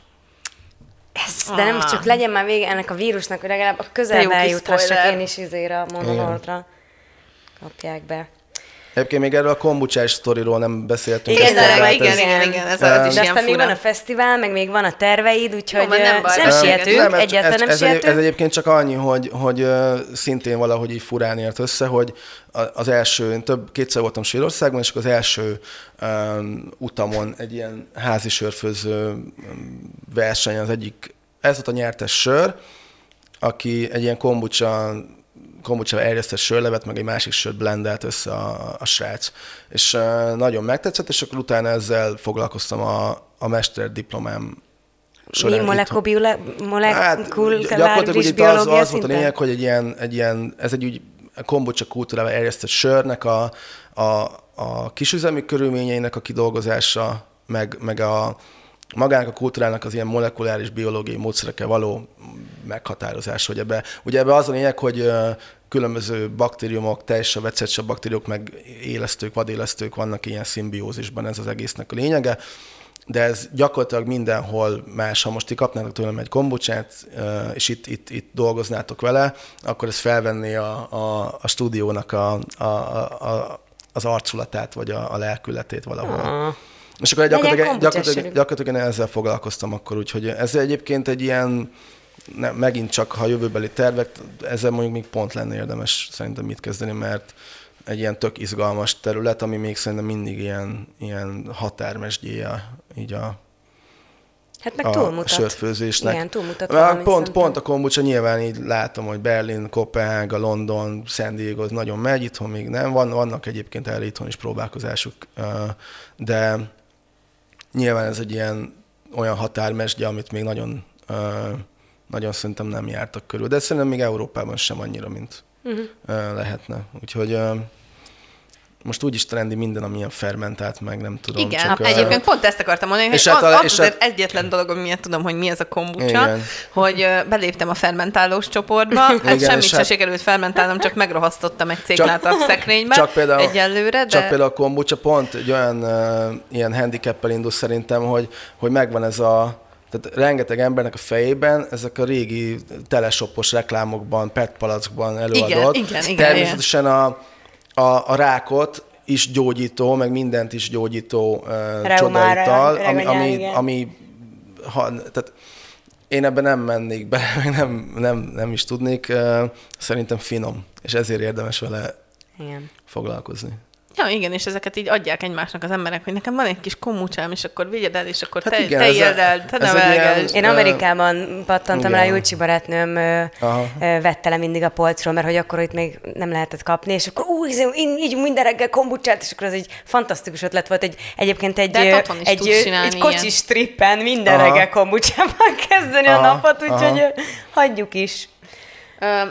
Ez, de nem csak legyen már vége ennek a vírusnak, hogy legalább a közelbe eljuthassak én is izére a monolordra. Kapják be. Egyébként még erről a kombucsás sztoriról nem beszéltünk. Igen, igen, igen, igen, igen, igen, ez, ez is De aztán még van a fesztivál, meg még van a terveid, úgyhogy Jó, nem, baj, nem sietünk, nem, ez, egyáltalán ez, nem ez, sietünk. Ez egyébként csak annyi, hogy, hogy szintén valahogy így furán ért össze, hogy az első, én több, kétszer voltam Svédországban, és akkor az első um, utamon egy ilyen házi sörfőző verseny, az egyik, ez volt a nyertes sör, aki egy ilyen kombucsa kombucsával erjesztett sörlevet, meg egy másik sört blendelt össze a, a srác. És nagyon megtetszett, és akkor utána ezzel foglalkoztam a, a mester diplomám során. Mi molekuláris hát, biológia az, az volt a lényeg, hogy egy ilyen, egy ilyen ez egy úgy kombucsa kultúrával erjesztett sörnek a, a, a kisüzemi körülményeinek a kidolgozása, meg, meg a, magának a kultúrának az ilyen molekuláris biológiai módszerekkel való meghatározás, hogy ebbe, ugye ebbe az a lényeg, hogy különböző baktériumok, teljesen vegyszeresen baktériumok, meg élesztők, vadélesztők vannak ilyen szimbiózisban, ez az egésznek a lényege. De ez gyakorlatilag mindenhol más. Ha most ti kapnátok tőlem egy kombucsát, és itt, itt, itt dolgoznátok vele, akkor ez felvenné a, a, a stúdiónak a, a, a, az arculatát, vagy a, a lelkületét valahol. Ah. És akkor gyakorlatilag, gyakorlatilag, gyakorlatilag én ezzel foglalkoztam akkor, úgyhogy ez egyébként egy ilyen, ne, megint csak, ha jövőbeli tervek, ezzel mondjuk még pont lenne érdemes szerintem mit kezdeni, mert egy ilyen tök izgalmas terület, ami még szerintem mindig ilyen, ilyen határmesdjéje így a, Hát meg túlmutat. A sörfőzésnek. Igen, túlmutat. Pont, pont, pont a kombucha nyilván így látom, hogy Berlin, Kopenhága, London, San Diego az nagyon megy, itthon még nem. Van, vannak egyébként erre itthon is próbálkozásuk, de nyilván ez egy ilyen olyan határmesdje, amit még nagyon nagyon szerintem nem jártak körül. De szerintem még Európában sem annyira, mint uh-huh. lehetne. Úgyhogy most úgyis trendi minden, ami ilyen fermentált, meg nem tudom. Igen, csak, egyébként uh, pont ezt akartam mondani, hogy hát, az, az hát, egyetlen dolog, miatt tudom, hogy mi ez a kombucha, igen. hogy uh, beléptem a fermentálós csoportba, hát igen, semmit sem hát, sikerült fermentálnom, csak megrohasztottam egy céglátak szekrénybe csak például, egyelőre. De... Csak például a kombucha pont egy olyan uh, ilyen handicappel indul szerintem, hogy, hogy megvan ez a tehát rengeteg embernek a fejében ezek a régi telesopos reklámokban, petpalackban előadott. Igen, igen, igen. Természetesen a, a, a rákot is gyógyító, meg mindent is gyógyító uh, csodaital, ami, ami, ami ha, tehát én ebben nem mennék be, nem, nem, nem is tudnék. Uh, szerintem finom, és ezért érdemes vele Igen. foglalkozni. Ja, igen, és ezeket így adják egymásnak az emberek, hogy nekem van egy kis komúcsám, és akkor vigyed el, és akkor hát te, igen, te éld el, te nevelgel. Én Amerikában pattantam igen. rá, Júcsi barátnőm Aha. vette le mindig a polcról, mert hogy akkor itt még nem lehetett kapni, és akkor ú, így minden reggel kombucsát, és akkor az egy fantasztikus ötlet volt. Egy, egyébként egy, hát egy, egy kocsis trippen minden Aha. reggel kombucsával kezdeni Aha. a napot, úgyhogy hagyjuk is.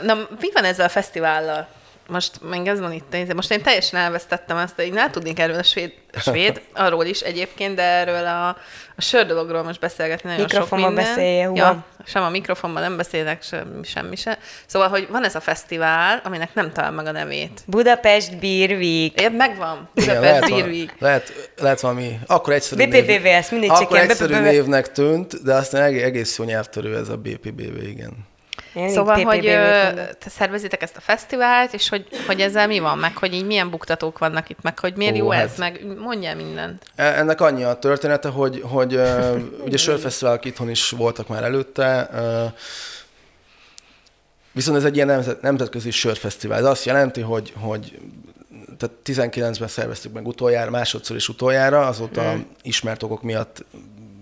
Na, mi van ezzel a fesztivállal? Most még ez van itt, most én teljesen elvesztettem ezt, így nem tudnék erről a svéd, a svéd, arról is egyébként, de erről a, a sör dologról most beszélgetni nagyon Mikrofonban sok minden. beszélje, ja, sem a mikrofonban nem beszélek, sem, semmi se. Szóval, hogy van ez a fesztivál, aminek nem talál meg a nevét. Budapest Beer Week. É, megvan. Budapest Igen, lehet, Beer Week. Lehet, lehet valami, akkor egyszerű BPBVS, mindig csak Akkor egyszerű névnek tűnt, de aztán egész jó nyelvtörő ez a BPBV, igen. Én szóval, hogy te szervezitek ezt a fesztivált, és hogy, hogy ezzel mi van, meg hogy így milyen buktatók vannak itt, meg hogy miért Ó, jó hát. ez, meg mondjál mindent. E, ennek annyi a története, hogy, hogy ugye sörfesztiválok itthon is voltak már előtte, Viszont ez egy ilyen nemzet, nemzetközi sörfesztivál. Ez azt jelenti, hogy, hogy tehát 19-ben szerveztük meg utoljára, másodszor is utoljára, azóta mm. ismert okok miatt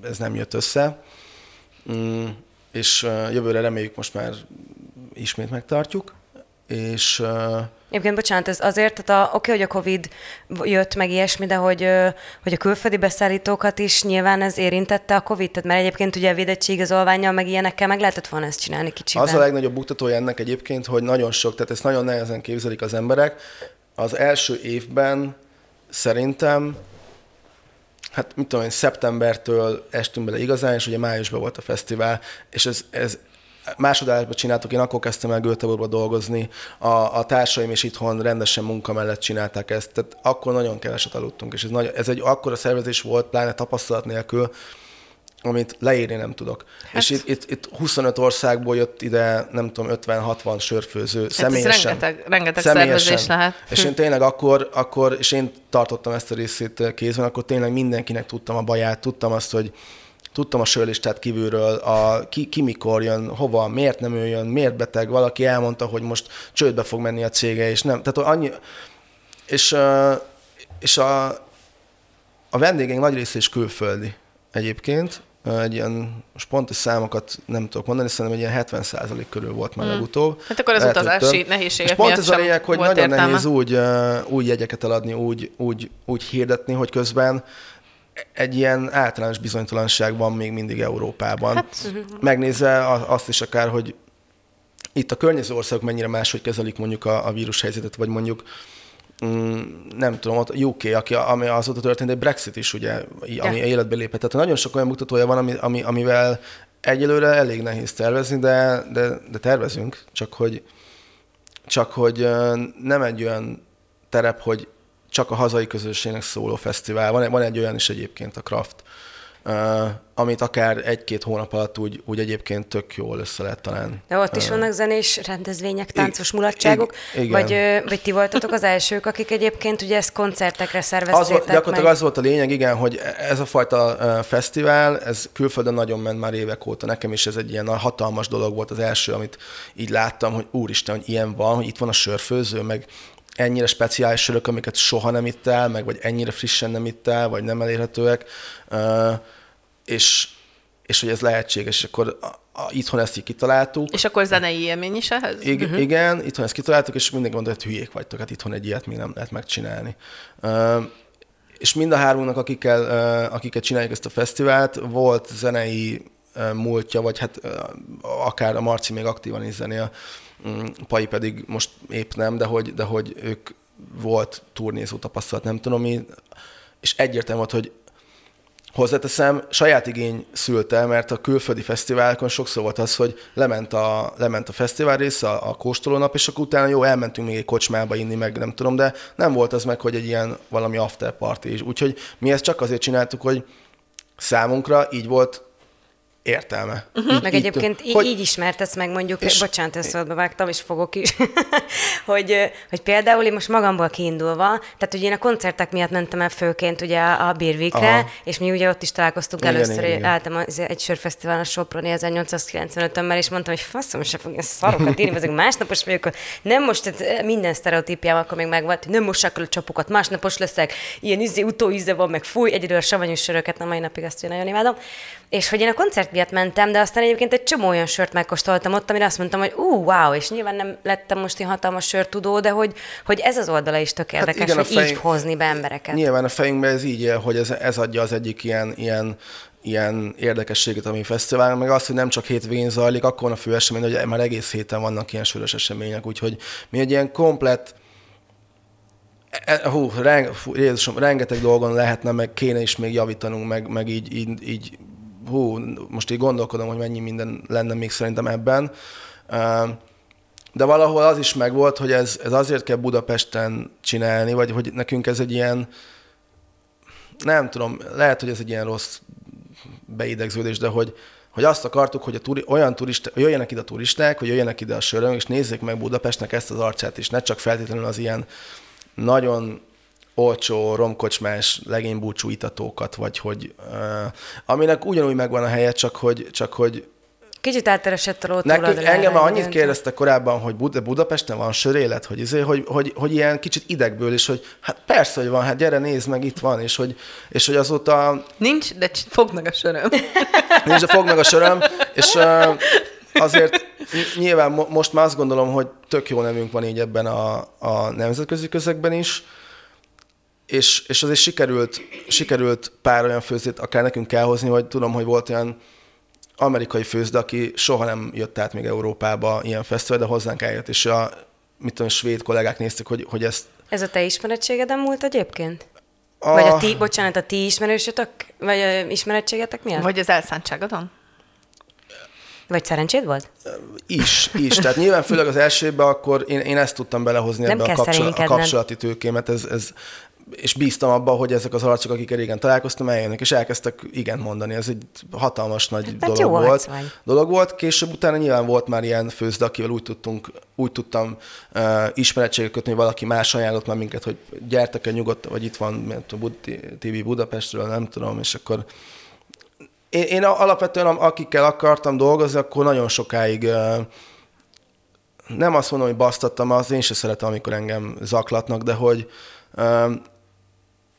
ez nem jött össze. Mm, és jövőre reméljük most már ismét megtartjuk, és... Egyébként, bocsánat, ez azért, tehát a, oké, hogy a Covid jött meg ilyesmi, de hogy, hogy a külföldi beszállítókat is nyilván ez érintette a Covid, tehát mert egyébként ugye a védettségigazolványjal meg ilyenekkel meg lehetett volna ezt csinálni kicsiben. Az a legnagyobb buktatója ennek egyébként, hogy nagyon sok, tehát ezt nagyon nehezen képzelik az emberek. Az első évben szerintem hát mit tudom én, szeptembertől estünk bele igazán, és ugye májusban volt a fesztivál, és ez, ez másodásban csináltuk, én akkor kezdtem el Göteborgba dolgozni, a, a társaim is itthon rendesen munka mellett csinálták ezt, tehát akkor nagyon keveset aludtunk, és ez, nagy, ez egy akkora szervezés volt, pláne tapasztalat nélkül, amit leírni nem tudok. Hát. És itt, itt, itt 25 országból jött ide, nem tudom, 50-60 sörfőző hát személyesen. Ez rengeteg, rengeteg személyesen. szervezés lehet. És én tényleg akkor, akkor, és én tartottam ezt a részét kézben, akkor tényleg mindenkinek tudtam a baját, tudtam azt, hogy tudtam a sörlistát kívülről, a, ki, ki mikor jön, hova, miért nem ő jön, miért beteg, valaki elmondta, hogy most csődbe fog menni a cége, és nem, tehát annyi, és, és a, a vendégeink nagy része is külföldi egyébként, egy ilyen, most pontos számokat nem tudok mondani, szerintem egy ilyen 70% körül volt már hmm. legutóbb. Hát akkor az Lehet, utazási nehézségek És pont ez a lényeg, hogy nagyon értelme. nehéz úgy, úgy jegyeket eladni, úgy, úgy, úgy hirdetni, hogy közben egy ilyen általános bizonytalanság van még mindig Európában. Hát, Megnézve azt is akár, hogy itt a környező országok mennyire máshogy kezelik mondjuk a, a vírushelyzetet, vagy mondjuk mm, nem tudom, ott UK, aki, ami azóta történt, egy Brexit is, ugye, ami ja. életbe lépett. Tehát nagyon sok olyan mutatója van, ami, ami, amivel egyelőre elég nehéz tervezni, de, de, de tervezünk, csak hogy, csak hogy nem egy olyan terep, hogy csak a hazai közösségnek szóló fesztivál. Van, van egy olyan is egyébként, a Kraft, amit akár egy-két hónap alatt úgy, úgy egyébként tök jól össze lehet talán. De ott is vannak zenés rendezvények, táncos mulatságok, igen. Vagy, vagy ti voltatok az elsők, akik egyébként ugye ezt koncertekre szervezték az, Gyakorlatilag meg. az volt a lényeg, igen, hogy ez a fajta uh, fesztivál, ez külföldön nagyon ment már évek óta. Nekem is ez egy ilyen hatalmas dolog volt az első, amit így láttam, hogy úristen, hogy ilyen van, hogy itt van a sörfőző, meg ennyire speciális sörök, amiket soha nem ittál, meg vagy ennyire frissen nem ittál, vagy nem elérhetőek, és, és hogy ez lehetséges, és akkor a, a, itthon ezt így kitaláltuk. És akkor zenei élmény is ehhez? I- uh-huh. Igen, itthon ezt kitaláltuk, és mindenki mondta, hogy hülyék vagytok, hát itthon egy ilyet még nem lehet megcsinálni. Uh, és mind a hármunknak, akikkel, uh, akiket csináljuk ezt a fesztivált, volt zenei uh, múltja, vagy hát uh, akár a Marci még aktívan is zenél, Mm, Pai pedig most épp nem, de hogy, de hogy ők volt turnézó tapasztalat, nem tudom mi, és egyértelmű volt, hogy Hozzáteszem, saját igény szülte, mert a külföldi fesztiválokon sokszor volt az, hogy lement a, lement a fesztivál része, a, a kóstolónap, és akkor utána jó, elmentünk még egy kocsmába inni, meg nem tudom, de nem volt az meg, hogy egy ilyen valami after party is. Úgyhogy mi ezt csak azért csináltuk, hogy számunkra így volt értelme. Uh-huh. Így, meg így, egyébként így, hogy... így ismertesz meg mondjuk, és... bocsánat, összeadba vágtam, és fogok is, hogy, hogy például én most magamból kiindulva, tehát ugye én a koncertek miatt mentem el főként ugye a Birvikre, és mi ugye ott is találkoztunk igen, először, igen, igen. álltam az, egy sörfesztiválon a Soproni 1895-ömmel, és mondtam, hogy faszom, se fogja szarokat írni, ezek másnapos vagyok, nem most tehát minden sztereotípiám akkor még megvolt, nem most a csapokat, másnapos leszek, ilyen izé, utóíze van, meg fúj, egyedül a savanyú söröket, a mai napig azt nagyon imádom. És hogy én a koncert miatt mentem, de aztán egyébként egy csomó olyan sört megkóstoltam ott, amire azt mondtam, hogy ú, wow, és nyilván nem lettem most ilyen hatalmas sörtudó, de hogy, hogy ez az oldala is tök hát érdekes, hát igen, hogy fejünk, így hozni be embereket. Nyilván a fejünkben ez így, hogy ez, ez adja az egyik ilyen, ilyen ilyen érdekességet, ami fesztivál, meg az, hogy nem csak hétvégén zajlik, akkor a fő esemény, hogy már egész héten vannak ilyen sörös események, úgyhogy mi egy ilyen komplet e, e, hú, reng, hú, Jézusom, rengeteg dolgon lehetne, meg kéne is még javítanunk, meg, meg így, így, így hú, most így gondolkodom, hogy mennyi minden lenne még szerintem ebben. De valahol az is megvolt, hogy ez, ez azért kell Budapesten csinálni, vagy hogy nekünk ez egy ilyen, nem tudom, lehet, hogy ez egy ilyen rossz beidegződés, de hogy, hogy azt akartuk, hogy a turi, olyan turista, jöjjenek ide a turisták, hogy jöjjenek ide a sörön, és nézzék meg Budapestnek ezt az arcát is, ne csak feltétlenül az ilyen nagyon olcsó, romkocsmás, legénybúcsú itatókat, vagy hogy uh, aminek ugyanúgy megvan a helye, csak hogy, csak hogy Kicsit átteresett a Nekünk, Engem már annyit kérdeztek korábban, hogy Bud- Budapesten van sörélet, hogy, izé, hogy, hogy, hogy, ilyen kicsit idegből is, hogy hát persze, hogy van, hát gyere, nézd meg, itt van, és hogy, és hogy azóta... Nincs, de fogd meg a söröm. Nincs, de fogd meg a söröm, és uh, azért nyilván most már azt gondolom, hogy tök jó nevünk van így ebben a, a nemzetközi közegben is, és, és azért sikerült, sikerült pár olyan főzét akár nekünk elhozni, hogy tudom, hogy volt olyan amerikai főzde, aki soha nem jött át még Európába ilyen fesztivál, de hozzánk eljött, és a, mit tudom, svéd kollégák néztek, hogy, hogy ezt... Ez a te ismerettségeden múlt egyébként? A... Vagy a ti, bocsánat, a ti ismerősötök, vagy a ismerettségetek miatt? Vagy az elszántságodon? Vagy szerencséd volt? Is, is. Tehát nyilván főleg az elsőben akkor én, én ezt tudtam belehozni Nem ebbe a, kapcsol, a kapcsolati tőkémet. Ez, ez, és bíztam abba, hogy ezek az arcok, akik régen találkoztam, eljönnek, és elkezdtek igen mondani. Ez egy hatalmas nagy hát dolog volt. Dolog volt. Később utána nyilván volt már ilyen főzde, akivel úgy, tudtunk, úgy tudtam uh, ismerettséget kötni, hogy valaki más ajánlott már minket, hogy gyertek el nyugodt, vagy itt van mert a TV Budapestről, nem tudom, és akkor én, én alapvetően akikkel akartam dolgozni, akkor nagyon sokáig uh, nem azt mondom, hogy basztattam, az én sem szeretem, amikor engem zaklatnak, de hogy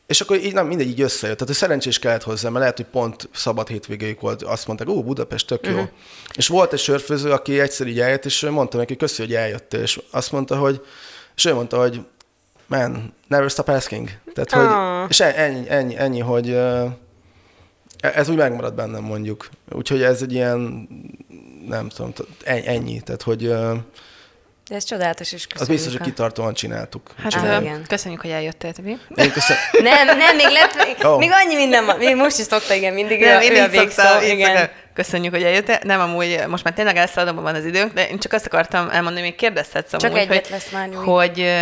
és akkor így nem mindegy, így összejött. Tehát szerencsés kellett hozzá, mert lehet, hogy pont szabad hétvégéig volt. Azt mondták, ó, Budapest, tök jó. Uh-huh. És volt egy sörfőző, aki egyszer így eljött, és mondta neki, köszi, hogy eljöttél. És azt mondta, hogy, és ő mondta, hogy man, never stop asking. Tehát, hogy, oh. és ennyi, ennyi, ennyi, hogy uh, ez úgy megmarad bennem mondjuk. Úgyhogy ez egy ilyen, nem tudom, ennyi. Tehát, hogy de ez csodálatos, és köszönjük. Az biztos, hogy kitartóan csináltuk. Hát csináltuk. igen. köszönjük, hogy eljöttél, Tibi. Én köszön... nem, nem, még lett, oh. még annyi minden van. Még most is szokta, igen, mindig nem, ő, ő a végszó. Igen. Köszönjük, hogy eljöttél. Nem, amúgy most már tényleg elszaladom van az időnk, de én csak azt akartam elmondani, még kérdezhetsz amúgy, Csak egyet hogy, lesz már nyújt. hogy,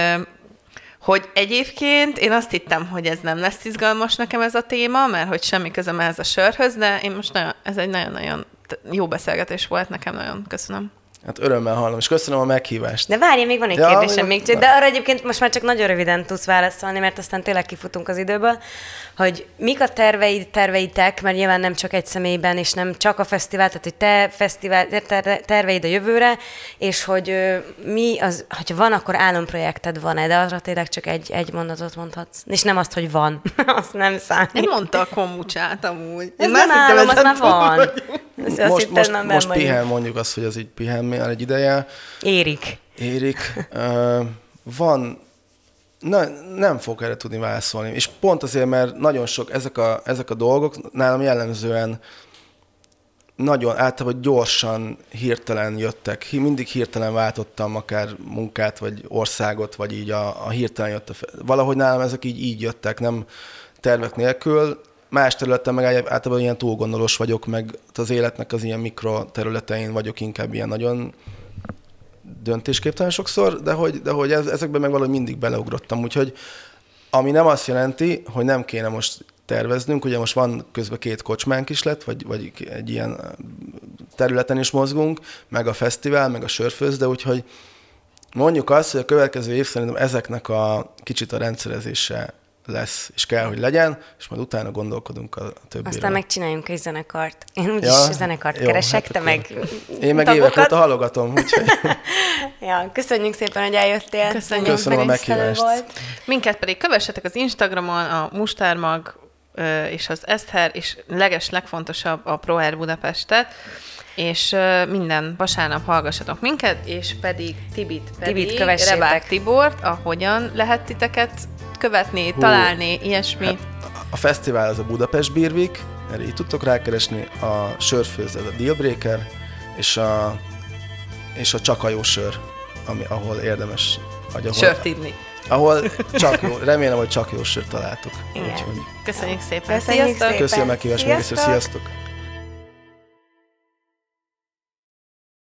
hogy egyébként én azt hittem, hogy ez nem lesz izgalmas nekem ez a téma, mert hogy semmi közöm ez a sörhöz, de én most nagyon, ez egy nagyon-nagyon jó beszélgetés volt nekem, nagyon köszönöm. Hát örömmel hallom, és köszönöm a meghívást. De várj, még van egy ja, kérdésem még, de arra egyébként most már csak nagyon röviden tudsz válaszolni, mert aztán tényleg kifutunk az időből, hogy mik a terveid, terveitek, mert nyilván nem csak egy személyben, és nem csak a fesztivál, tehát hogy te fesztivál, terveid a jövőre, és hogy mi az, hogyha van, akkor álomprojekted van-e, de arra tényleg csak egy, egy mondatot mondhatsz. És nem azt, hogy van. azt nem számít. Én mondta a kombucsát amúgy. Ez nem álom, az már van. Most, most, most, most pihen, mondjuk azt, hogy az így pihen egy ideje. Érik. Érik. Uh, van, na, nem fog erre tudni válaszolni. És pont azért, mert nagyon sok, ezek a, ezek a dolgok nálam jellemzően nagyon általában gyorsan, hirtelen jöttek. Mindig hirtelen váltottam akár munkát, vagy országot, vagy így a, a hirtelen jött. A, valahogy nálam ezek így, így jöttek, nem tervek nélkül. Más területen meg általában ilyen túlgondolós vagyok, meg az életnek az ilyen mikro területein vagyok inkább ilyen nagyon döntésképtelen sokszor, de hogy, de hogy ezekben meg valahogy mindig beleugrottam. Úgyhogy ami nem azt jelenti, hogy nem kéne most terveznünk, ugye most van közben két kocsmánk is lett, vagy, vagy egy ilyen területen is mozgunk, meg a fesztivál, meg a sörfőz, de úgyhogy mondjuk azt, hogy a következő év szerintem ezeknek a kicsit a rendszerezése lesz, és kell, hogy legyen, és majd utána gondolkodunk a többiről. Aztán megcsináljunk egy zenekart. Én úgyis ja, zenekart jó, keresek, hát te meg Én meg évek óta halogatom, úgyhogy... ja, köszönjük szépen, hogy eljöttél. Köszönjük. Köszönöm a meghívást. Volt. Minket pedig kövessetek az Instagramon, a Mustármag és az Eszter, és leges, legfontosabb a ProAir Budapestet és minden vasárnap hallgassatok minket, és pedig Tibit pedig, Tibit Rebák Tibort, ahogyan lehet titeket követni, Hú, találni, ilyesmi? Hát a fesztivál az a Budapest Birvik, erre így tudtok rákeresni, a sörfőz ez a Dealbreaker, és a, és a csak a jó sör, ami, ahol érdemes... Vagy ahol, Sört inni. Ahol csak jó, remélem, hogy csak jó sört találtuk. Igen. Úgyhogy. Köszönjük szépen. Köszönjük Sziasztok. Köszönjük a meghívást, még sziasztok.